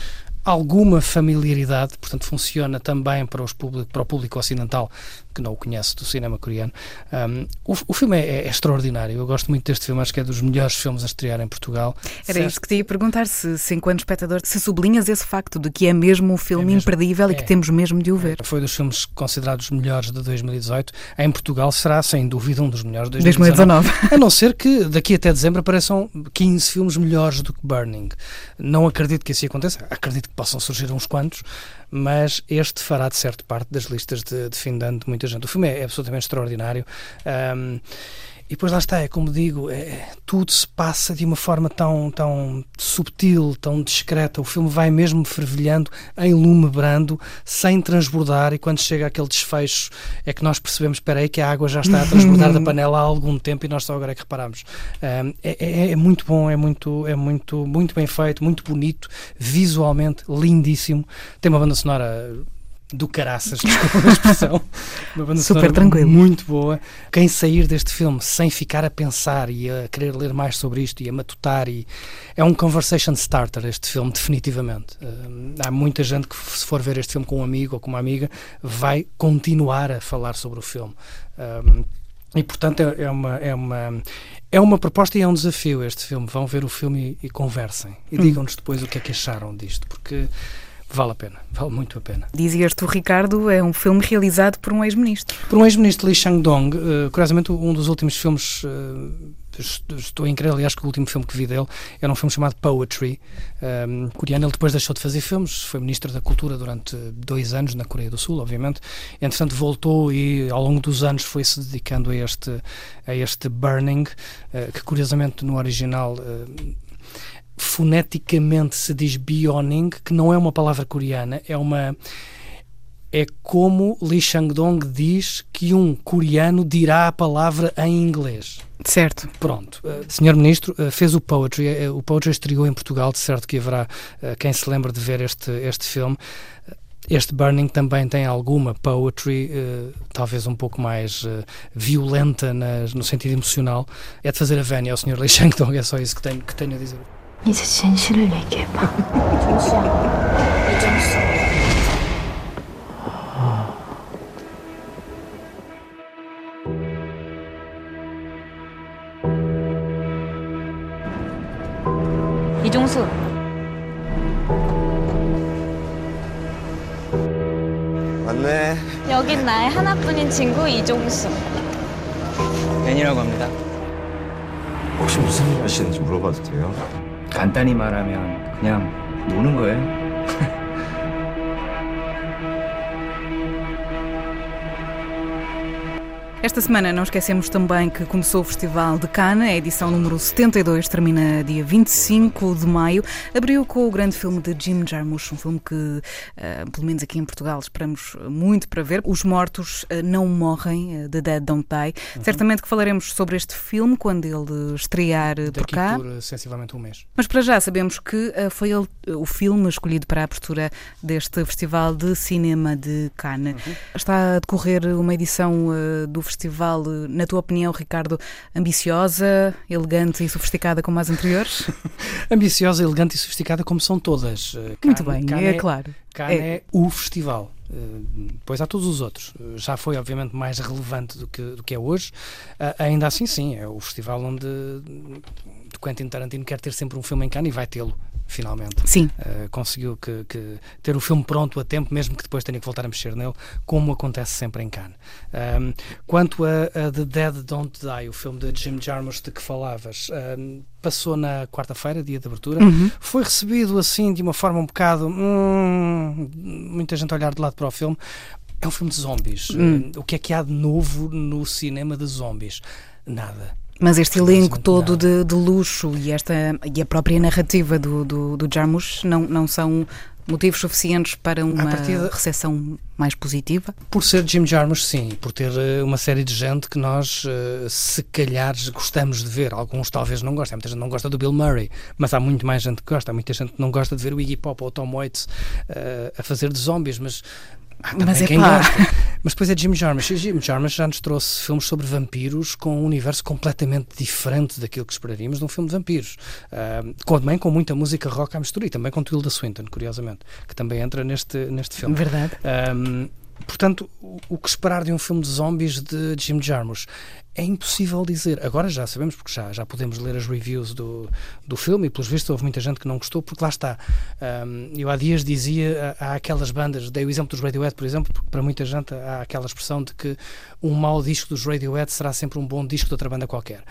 alguma familiaridade, portanto funciona também para, os público, para o público ocidental que não o conhece do cinema coreano. Um, o, o filme é, é extraordinário, eu gosto muito deste filme, acho que é dos melhores filmes a estrear em Portugal. Era Certo. isto que te ia perguntar, se, se enquanto espectador, se sublinhas esse facto de que é mesmo um filme imperdível e que É. temos mesmo de o ver. Foi dos filmes considerados os melhores de 2018. Em Portugal será, sem dúvida, um dos melhores de 2019. 2019. A não ser que daqui até dezembro apareçam 15 filmes melhores do que Burning. Não acredito que isso aconteça. Acredito que possam surgir uns quantos, mas este fará de certo parte das listas de, de fim de ano de muita gente. O filme é, absolutamente extraordinário. Ahm, e depois lá está, é como digo, é, tudo se passa de uma forma tão, tão subtil, tão discreta. O filme vai mesmo fervilhando em lume brando, sem transbordar, e quando chega aquele desfecho é que nós percebemos, espera aí, que a água já está a transbordar da panela há algum tempo e nós só agora é que reparamos. É, é- é muito bom, é muito, é muito, muito bem feito, muito bonito, visualmente lindíssimo. Tem uma banda sonora do caraças, desculpa a expressão. Uma banda Super tranquilo. muito boa. Quem sair deste filme sem ficar a pensar e a querer ler mais sobre isto e a matutar, e é um conversation starter este filme, definitivamente. Hum, há muita gente que, se for ver este filme com um amigo ou com uma amiga, vai continuar a falar sobre o filme. Hum, e portanto é, é uma, é, uma, é uma proposta e é um desafio este filme. Vão ver o filme e, e conversem. E Hum. digam-nos depois o que é que acharam disto, porque vale a pena, vale muito a pena. Dizias tu, Ricardo, é um filme realizado por um ex-ministro. Por um ex-ministro Lee Chang-dong, eh, curiosamente um dos últimos filmes, est- estou a incrível, aliás que o último filme que vi dele era um filme chamado Poetry, um, coreano. Ele depois deixou de fazer filmes, foi ministro da Cultura durante dois anos na Coreia do Sul, obviamente. Entretanto voltou e ao longo dos anos foi-se dedicando a este, a este Burning, eh, que curiosamente no original... eh, foneticamente se diz bioning, que não é uma palavra coreana, é uma é como Lee Chang-dong diz que um coreano dirá a palavra em inglês. Certo. Pronto. Uh, Senhor Ministro, uh, fez o Poetry. Uh, o Poetry estreou em Portugal, de certo que haverá quem se lembre de ver este, este filme. Este Burning também tem alguma poetry, talvez um pouco mais violenta nas, no sentido emocional. É de fazer a vénia ao Sr. Lee Chang-dong, é só isso que tenho, que tenho a dizer. 이제 진실을 얘기해봐. 이종수야, 이종수. 이종수. 맞네. 여긴 나의 하나뿐인 친구 이종수. 벤이라고 합니다. 혹시 무슨 일 하시는지 물어봐도 돼요? 간단히 말하면 그냥 노는 거예요. Esta semana não esquecemos também que começou o Festival de Cannes, a edição número 72 termina dia 25 de maio. Abriu com o grande filme de Jim Jarmusch, um filme que, uh, pelo menos aqui em Portugal, esperamos muito para ver. Os Mortos uh, Não Morrem, uh, The Dead Don't Die. Uhum. Certamente que falaremos sobre este filme quando ele estrear Daqui por cá. por sensivelmente um mês. Mas para já sabemos que foi ele, o filme escolhido para a abertura deste Festival de Cinema de Cannes. Uhum. Está a decorrer uma edição do festival, na tua opinião, Ricardo, ambiciosa, elegante e sofisticada como as anteriores? ambiciosa, elegante e sofisticada como são todas. Muito bem, é, é claro. Cannes é. é o festival. Depois há todos os outros. Já foi, obviamente, mais relevante do que, do que é hoje. Ainda assim, sim, é o festival onde Quentin Tarantino quer ter sempre um filme em Cannes e vai tê-lo finalmente. Sim. Uh, conseguiu que, que ter o filme pronto a tempo, mesmo que depois tenha que voltar a mexer nele, como acontece sempre em Cannes. Um, quanto a, a, The Dead Don't Die, o filme de Jim Jarmusch de que falavas, um, passou na quarta-feira, dia de abertura, uhum. foi recebido assim de uma forma um bocado. Hum, muita gente a olhar de lado para o filme. É um filme de zombies. Hum. O que é que há de novo no cinema de zombies? Nada. Mas este elenco todo de, de, luxo e, esta, e a própria narrativa do, do, do Jarmusch não, não são motivos suficientes para uma partida, recepção mais positiva? Por ser Jim Jarmusch, sim. Por ter uh, uma série de gente que nós, uh, se calhar, gostamos de ver. Alguns talvez não gostem. Muita gente não gosta do Bill Murray, mas há muito mais gente que gosta. Há muita gente que não gosta de ver o Iggy Pop ou o Tom Waits uh, a fazer de zombies, mas ah, mas é pá. Mas depois é Jim Jarmusch. E Jim Jarmusch já nos trouxe filmes sobre vampiros com um universo completamente diferente daquilo que esperaríamos de um filme de vampiros. Uh, com, também com muita música rock à mistura e também com Tilda Swinton, curiosamente, que também entra neste, neste filme. Verdade. Um, portanto, o, que esperar de um filme de zombies de Jim Jarmusch? é impossível dizer. Agora já sabemos, porque já, já podemos ler as reviews do, do filme e, pelos vistos, houve muita gente que não gostou, porque lá está. Um, eu há dias dizia, há aquelas bandas, dei o exemplo dos Radiohead, por exemplo, porque para muita gente há aquela expressão de que um mau disco dos Radiohead será sempre um bom disco de outra banda qualquer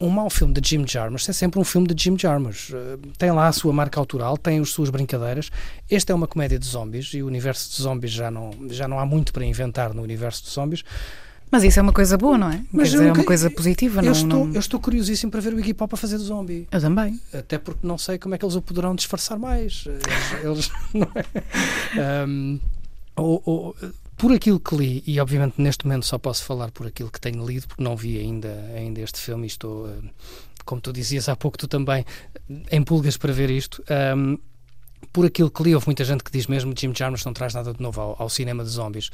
um mau filme de Jim Jarmusch é sempre um filme de Jim Jarmusch. Tem lá a sua marca autoral, tem as suas brincadeiras. Este é uma comédia de zombies e o universo de zombies já não, já não há muito para inventar no universo de zombies. Mas isso é uma coisa boa, não é? Mas dizer, é uma coisa positiva, eu não, estou, não... Eu estou curiosíssimo para ver o Iggy Pop a fazer de zombie. Eu também. Até porque não sei como é que eles o poderão disfarçar mais. Eles, eles não é? Um, ou, ou, por aquilo que li, e obviamente neste momento só posso falar por aquilo que tenho lido, porque não vi ainda, ainda este filme e estou, como tu dizias há pouco, tu também, em pulgas para ver isto. Um, por aquilo que li, houve muita gente que diz mesmo que Jim Jarmusch não traz nada de novo ao, ao cinema de zombies.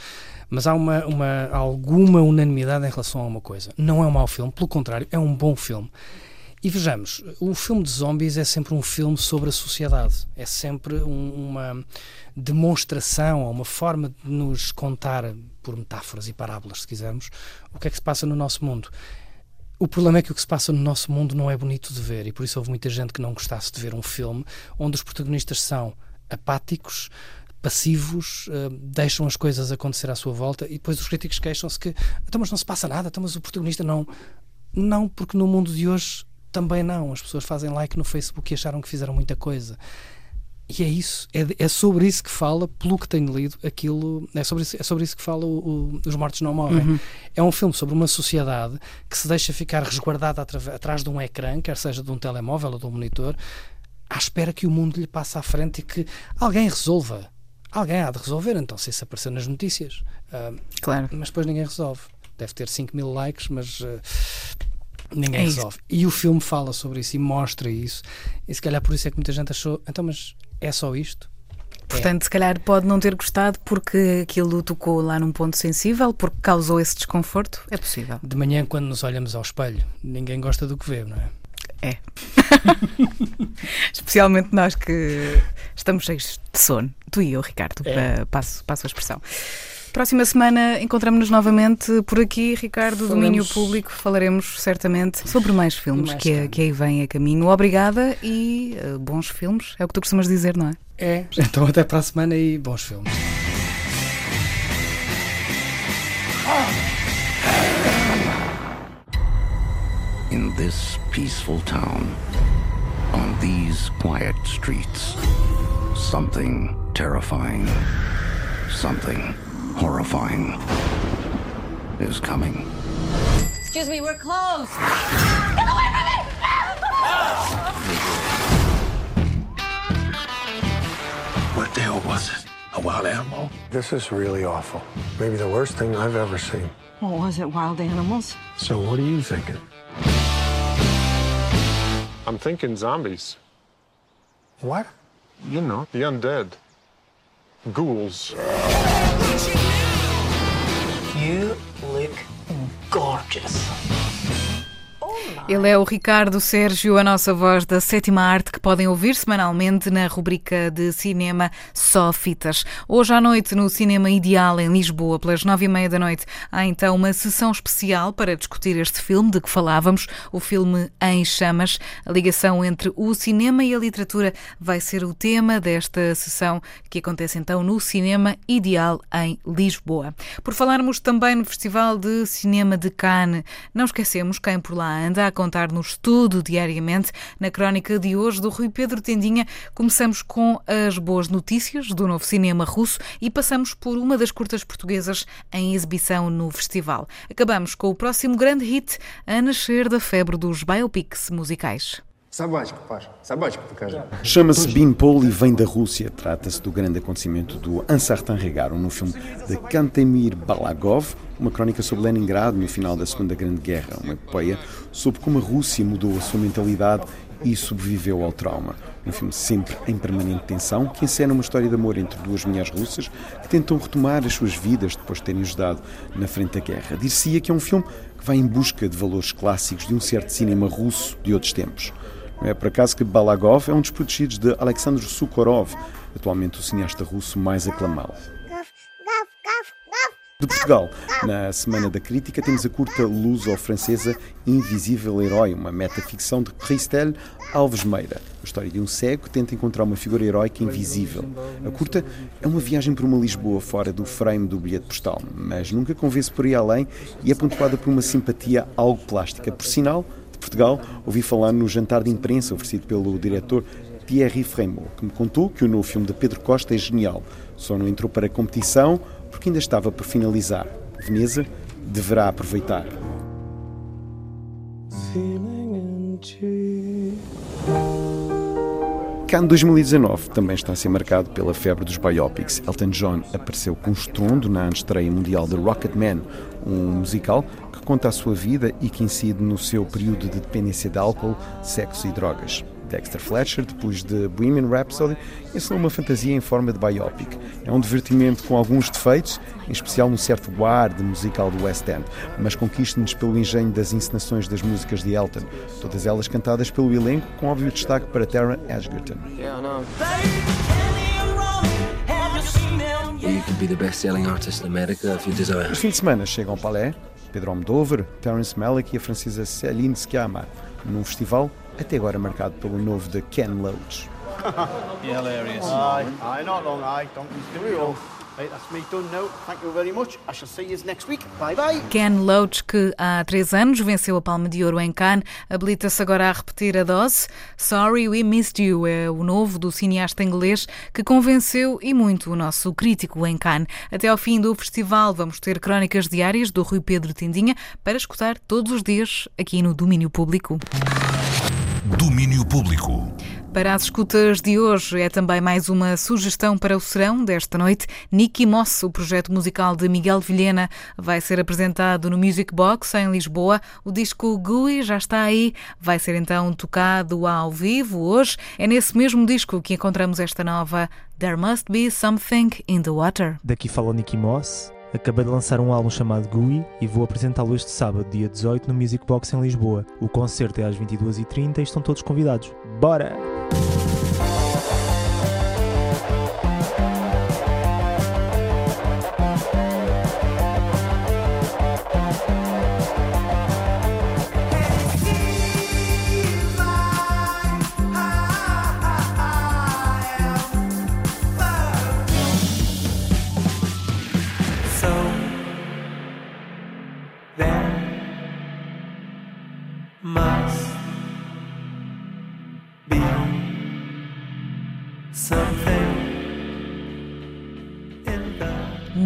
Mas há uma, uma, alguma unanimidade em relação a uma coisa. Não é um mau filme, pelo contrário, é um bom filme. E vejamos, o filme de zombies é sempre um filme sobre a sociedade. É sempre um, uma demonstração, uma forma de nos contar, por metáforas e parábolas, se quisermos, o que é que se passa no nosso mundo. O problema é que o que se passa no nosso mundo não é bonito de ver e por isso houve muita gente que não gostasse de ver um filme onde os protagonistas são apáticos, passivos, uh, deixam as coisas acontecer à sua volta e depois os críticos queixam-se que então, mas não se passa nada, então, mas o protagonista não. Não, porque no mundo de hoje também não. As pessoas fazem like no Facebook e acharam que fizeram muita coisa. E é isso, é, é, sobre isso que fala, pelo que tenho lido, aquilo, é sobre isso, é sobre isso que fala o, o, Os Mortos Não Morrem. Uhum. É um filme sobre uma sociedade que se deixa ficar resguardada atrás de um ecrã, quer seja de um telemóvel ou de um monitor, à espera que o mundo lhe passe à frente e que alguém resolva. alguém há de resolver, então se isso aparecer nas notícias. Ah, claro. Mas depois ninguém resolve. Deve ter 5 mil likes, mas ah, ninguém É isso. resolve. E o filme fala sobre isso e mostra isso. E se calhar por isso é que muita gente achou, então, mas é só isto? Portanto, se calhar pode não ter gostado porque aquilo tocou lá num ponto sensível, porque causou esse desconforto. É possível. De manhã, quando nos olhamos ao espelho, ninguém gosta do que vê, não é? É. Especialmente nós que estamos cheios de sono. Tu e eu, Ricardo, É. pa- passo, passo a expressão. Próxima semana encontramos-nos novamente por aqui, Ricardo, Falamos- domínio público. Falaremos certamente sobre mais filmes Mais que, calma. que aí vêm a caminho. Obrigada e eh, bons filmes. É o que tu costumas dizer, não é? É. Então até para a semana e bons filmes. In this peaceful town, on these quiet streets, something terrifying, something horrifying is coming. Excuse me, we're closed. Get away from me! What the hell was it? A wild animal? This is really awful. Maybe the worst thing I've ever seen. What was it, wild animals? So what are you thinking? I'm thinking zombies. What? You know, the undead. Ghouls. Ele é o Ricardo Sérgio, a nossa voz da sétima arte, podem ouvir semanalmente na rubrica de cinema Só Fitas. Hoje à noite, no Cinema Ideal, em Lisboa, pelas nove e meia da noite, há então uma sessão especial para discutir este filme de que falávamos, o filme Em Chamas. A ligação entre o cinema e a literatura vai ser o tema desta sessão que acontece então no Cinema Ideal, em Lisboa. Por falarmos também no Festival de Cinema de Cannes, não esquecemos quem por lá anda a contar-nos tudo diariamente. Na crónica de hoje do Rui Pedro Tendinha, começamos com as boas notícias do novo cinema russo e passamos por uma das curtas portuguesas em exibição no festival. Acabamos com o próximo grande hit a nascer da febre dos biopics musicais. Собачка, Паш, собачку покажи. Chama-se Beanpole e vem da Rússia. Trata-se do grande acontecimento do Un Certain Regard, no filme de Kantemir Balagov, uma crónica sobre Leningrado no final da Segunda Grande Guerra, uma epopeia sobre como a Rússia mudou a sua mentalidade e sobreviveu ao trauma. Um filme sempre em permanente tensão, que encena uma história de amor entre duas mulheres russas que tentam retomar as suas vidas depois de terem ajudado na frente da guerra. Dir-se-ia que é um filme que vai em busca de valores clássicos de um certo cinema russo de outros tempos. Não é por acaso que Balagov é um dos protegidos de Alexander Sukhorov, atualmente o cineasta russo mais aclamado. De Portugal, na Semana da Crítica, temos a curta luso-francesa Invisível Herói, uma metaficção de Christelle Alves Meira, a história de um cego que tenta encontrar uma figura heróica invisível. A curta é uma viagem por uma Lisboa fora do frame do bilhete postal, mas nunca convence por aí além e é pontuada por uma simpatia algo plástica. Por sinal, de Portugal, ouvi falar no jantar de imprensa oferecido pelo diretor Thierry Fremont, que me contou que o novo filme de Pedro Costa é genial. Só não entrou para a competição porque ainda estava por finalizar. Veneza deverá aproveitar. Cannes 2019 também está a ser marcado pela febre dos biopics. Elton John apareceu com estrondo na estreia mundial de Rocketman, um musical que conta a sua vida e que incide no seu período de dependência de álcool, sexo e drogas. Dexter Fletcher, depois de Bohemian Rhapsody, ensinou uma fantasia em forma de biopic. É um divertimento com alguns defeitos, em especial no certo ar de musical do West End, mas conquista-nos pelo engenho das encenações das músicas de Elton, todas elas cantadas pelo elenco, com óbvio destaque para Tara Ashgerton. Yeah, I know. You could be the best-selling artist in America if you desire. Nos fins de semana chegam ao Palais Pedro Almodóvar, Terence Malick e a francesa Céline Sciamma, num festival até agora marcado pelo novo de Ken Loach. Hilarious. Aye, aye, not long, aye. Don't do it all. Ken Loach, que há três anos venceu a Palma de Ouro em Cannes, habilita-se agora a repetir a dose. Sorry We Missed You é o novo do cineasta inglês que convenceu e muito o nosso crítico em Cannes. Até ao fim do festival vamos ter crónicas diárias do Rui Pedro Tindinha para escutar todos os dias aqui no Domínio Público. Domínio Público. Para as escutas de hoje, é também mais uma sugestão para o serão desta noite. Nicky Moss, o projeto musical de Miguel Vilhena, vai ser apresentado no Music Box em Lisboa. O disco GUI já está aí, vai ser então tocado ao vivo hoje. É nesse mesmo disco que encontramos esta nova There Must Be Something in the Water. Daqui fala o Nicky Moss. Acabei de lançar um álbum chamado GUI e vou apresentá-lo este sábado, dia 18, no Music Box em Lisboa. O concerto é às 22h30 e estão todos convidados. Bora! something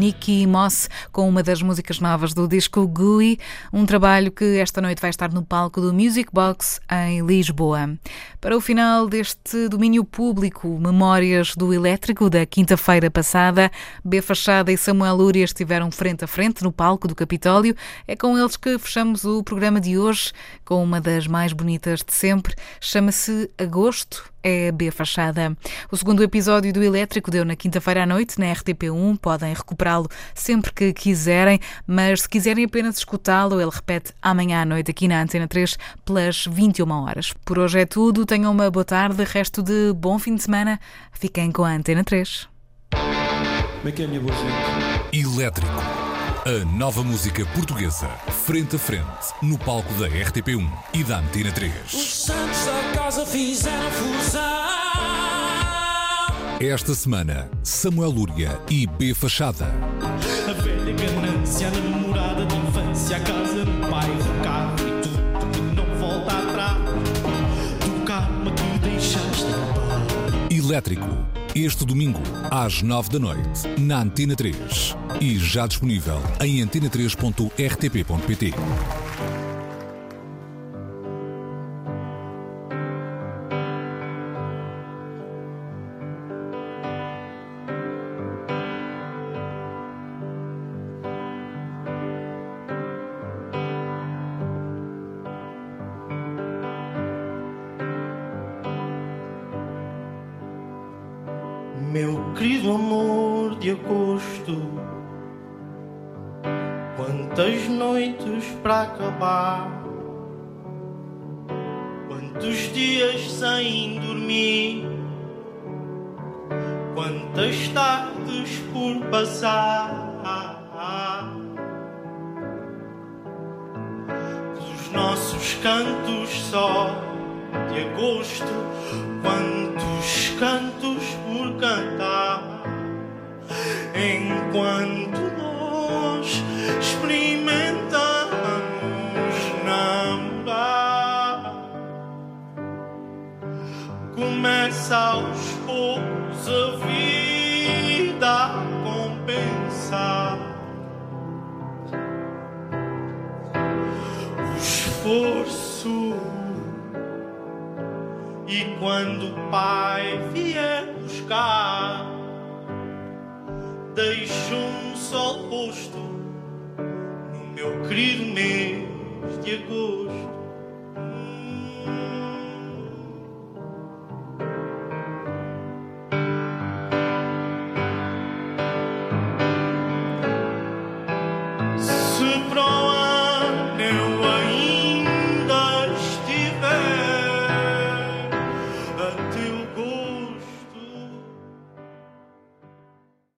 Nicky Moss com uma das músicas novas do disco GUI, um trabalho que esta noite vai estar no palco do Music Box em Lisboa. Para o final deste domínio público, Memórias do Elétrico da quinta-feira passada, B Fachada e Samuel Lúria estiveram frente a frente no palco do Capitólio. É com eles que fechamos o programa de hoje com uma das mais bonitas de sempre. Chama-se Agosto é B Fachada. O segundo episódio do Elétrico deu na quinta-feira à noite na RTP1. Podem recuperá-lo sempre que quiserem, mas se quiserem apenas escutá-lo, ele repete amanhã à noite aqui na Antena 3 pelas 21 horas. Por hoje é tudo. Tenham uma boa tarde, resto de bom fim de semana. Fiquem com a Antena 3. Como é que é a minha boa gente? Elétrico. A nova música portuguesa, frente a frente, no palco da RTP1 e da Antena 3. Os santos da casa fizeram fusão. Esta semana, Samuel Lúria e B Fachada. A velha ganância, a namorada de infância, a casa no bairro, carro e tudo que não volta atrás. Do karma que deixaste Elétrico. Este domingo, às 9 da noite, na Antena 3. E já disponível em antena3.rtp.pt. acabar, quantos dias sem dormir, quantas tardes por passar. Pelos nossos cantos só de agosto, quantos cantos por cantar, enquanto nós experimentamos Começa aos poucos a vida a compensar o esforço. E quando o pai vier buscar, deixo um sol posto no meu querido mês de agosto. Se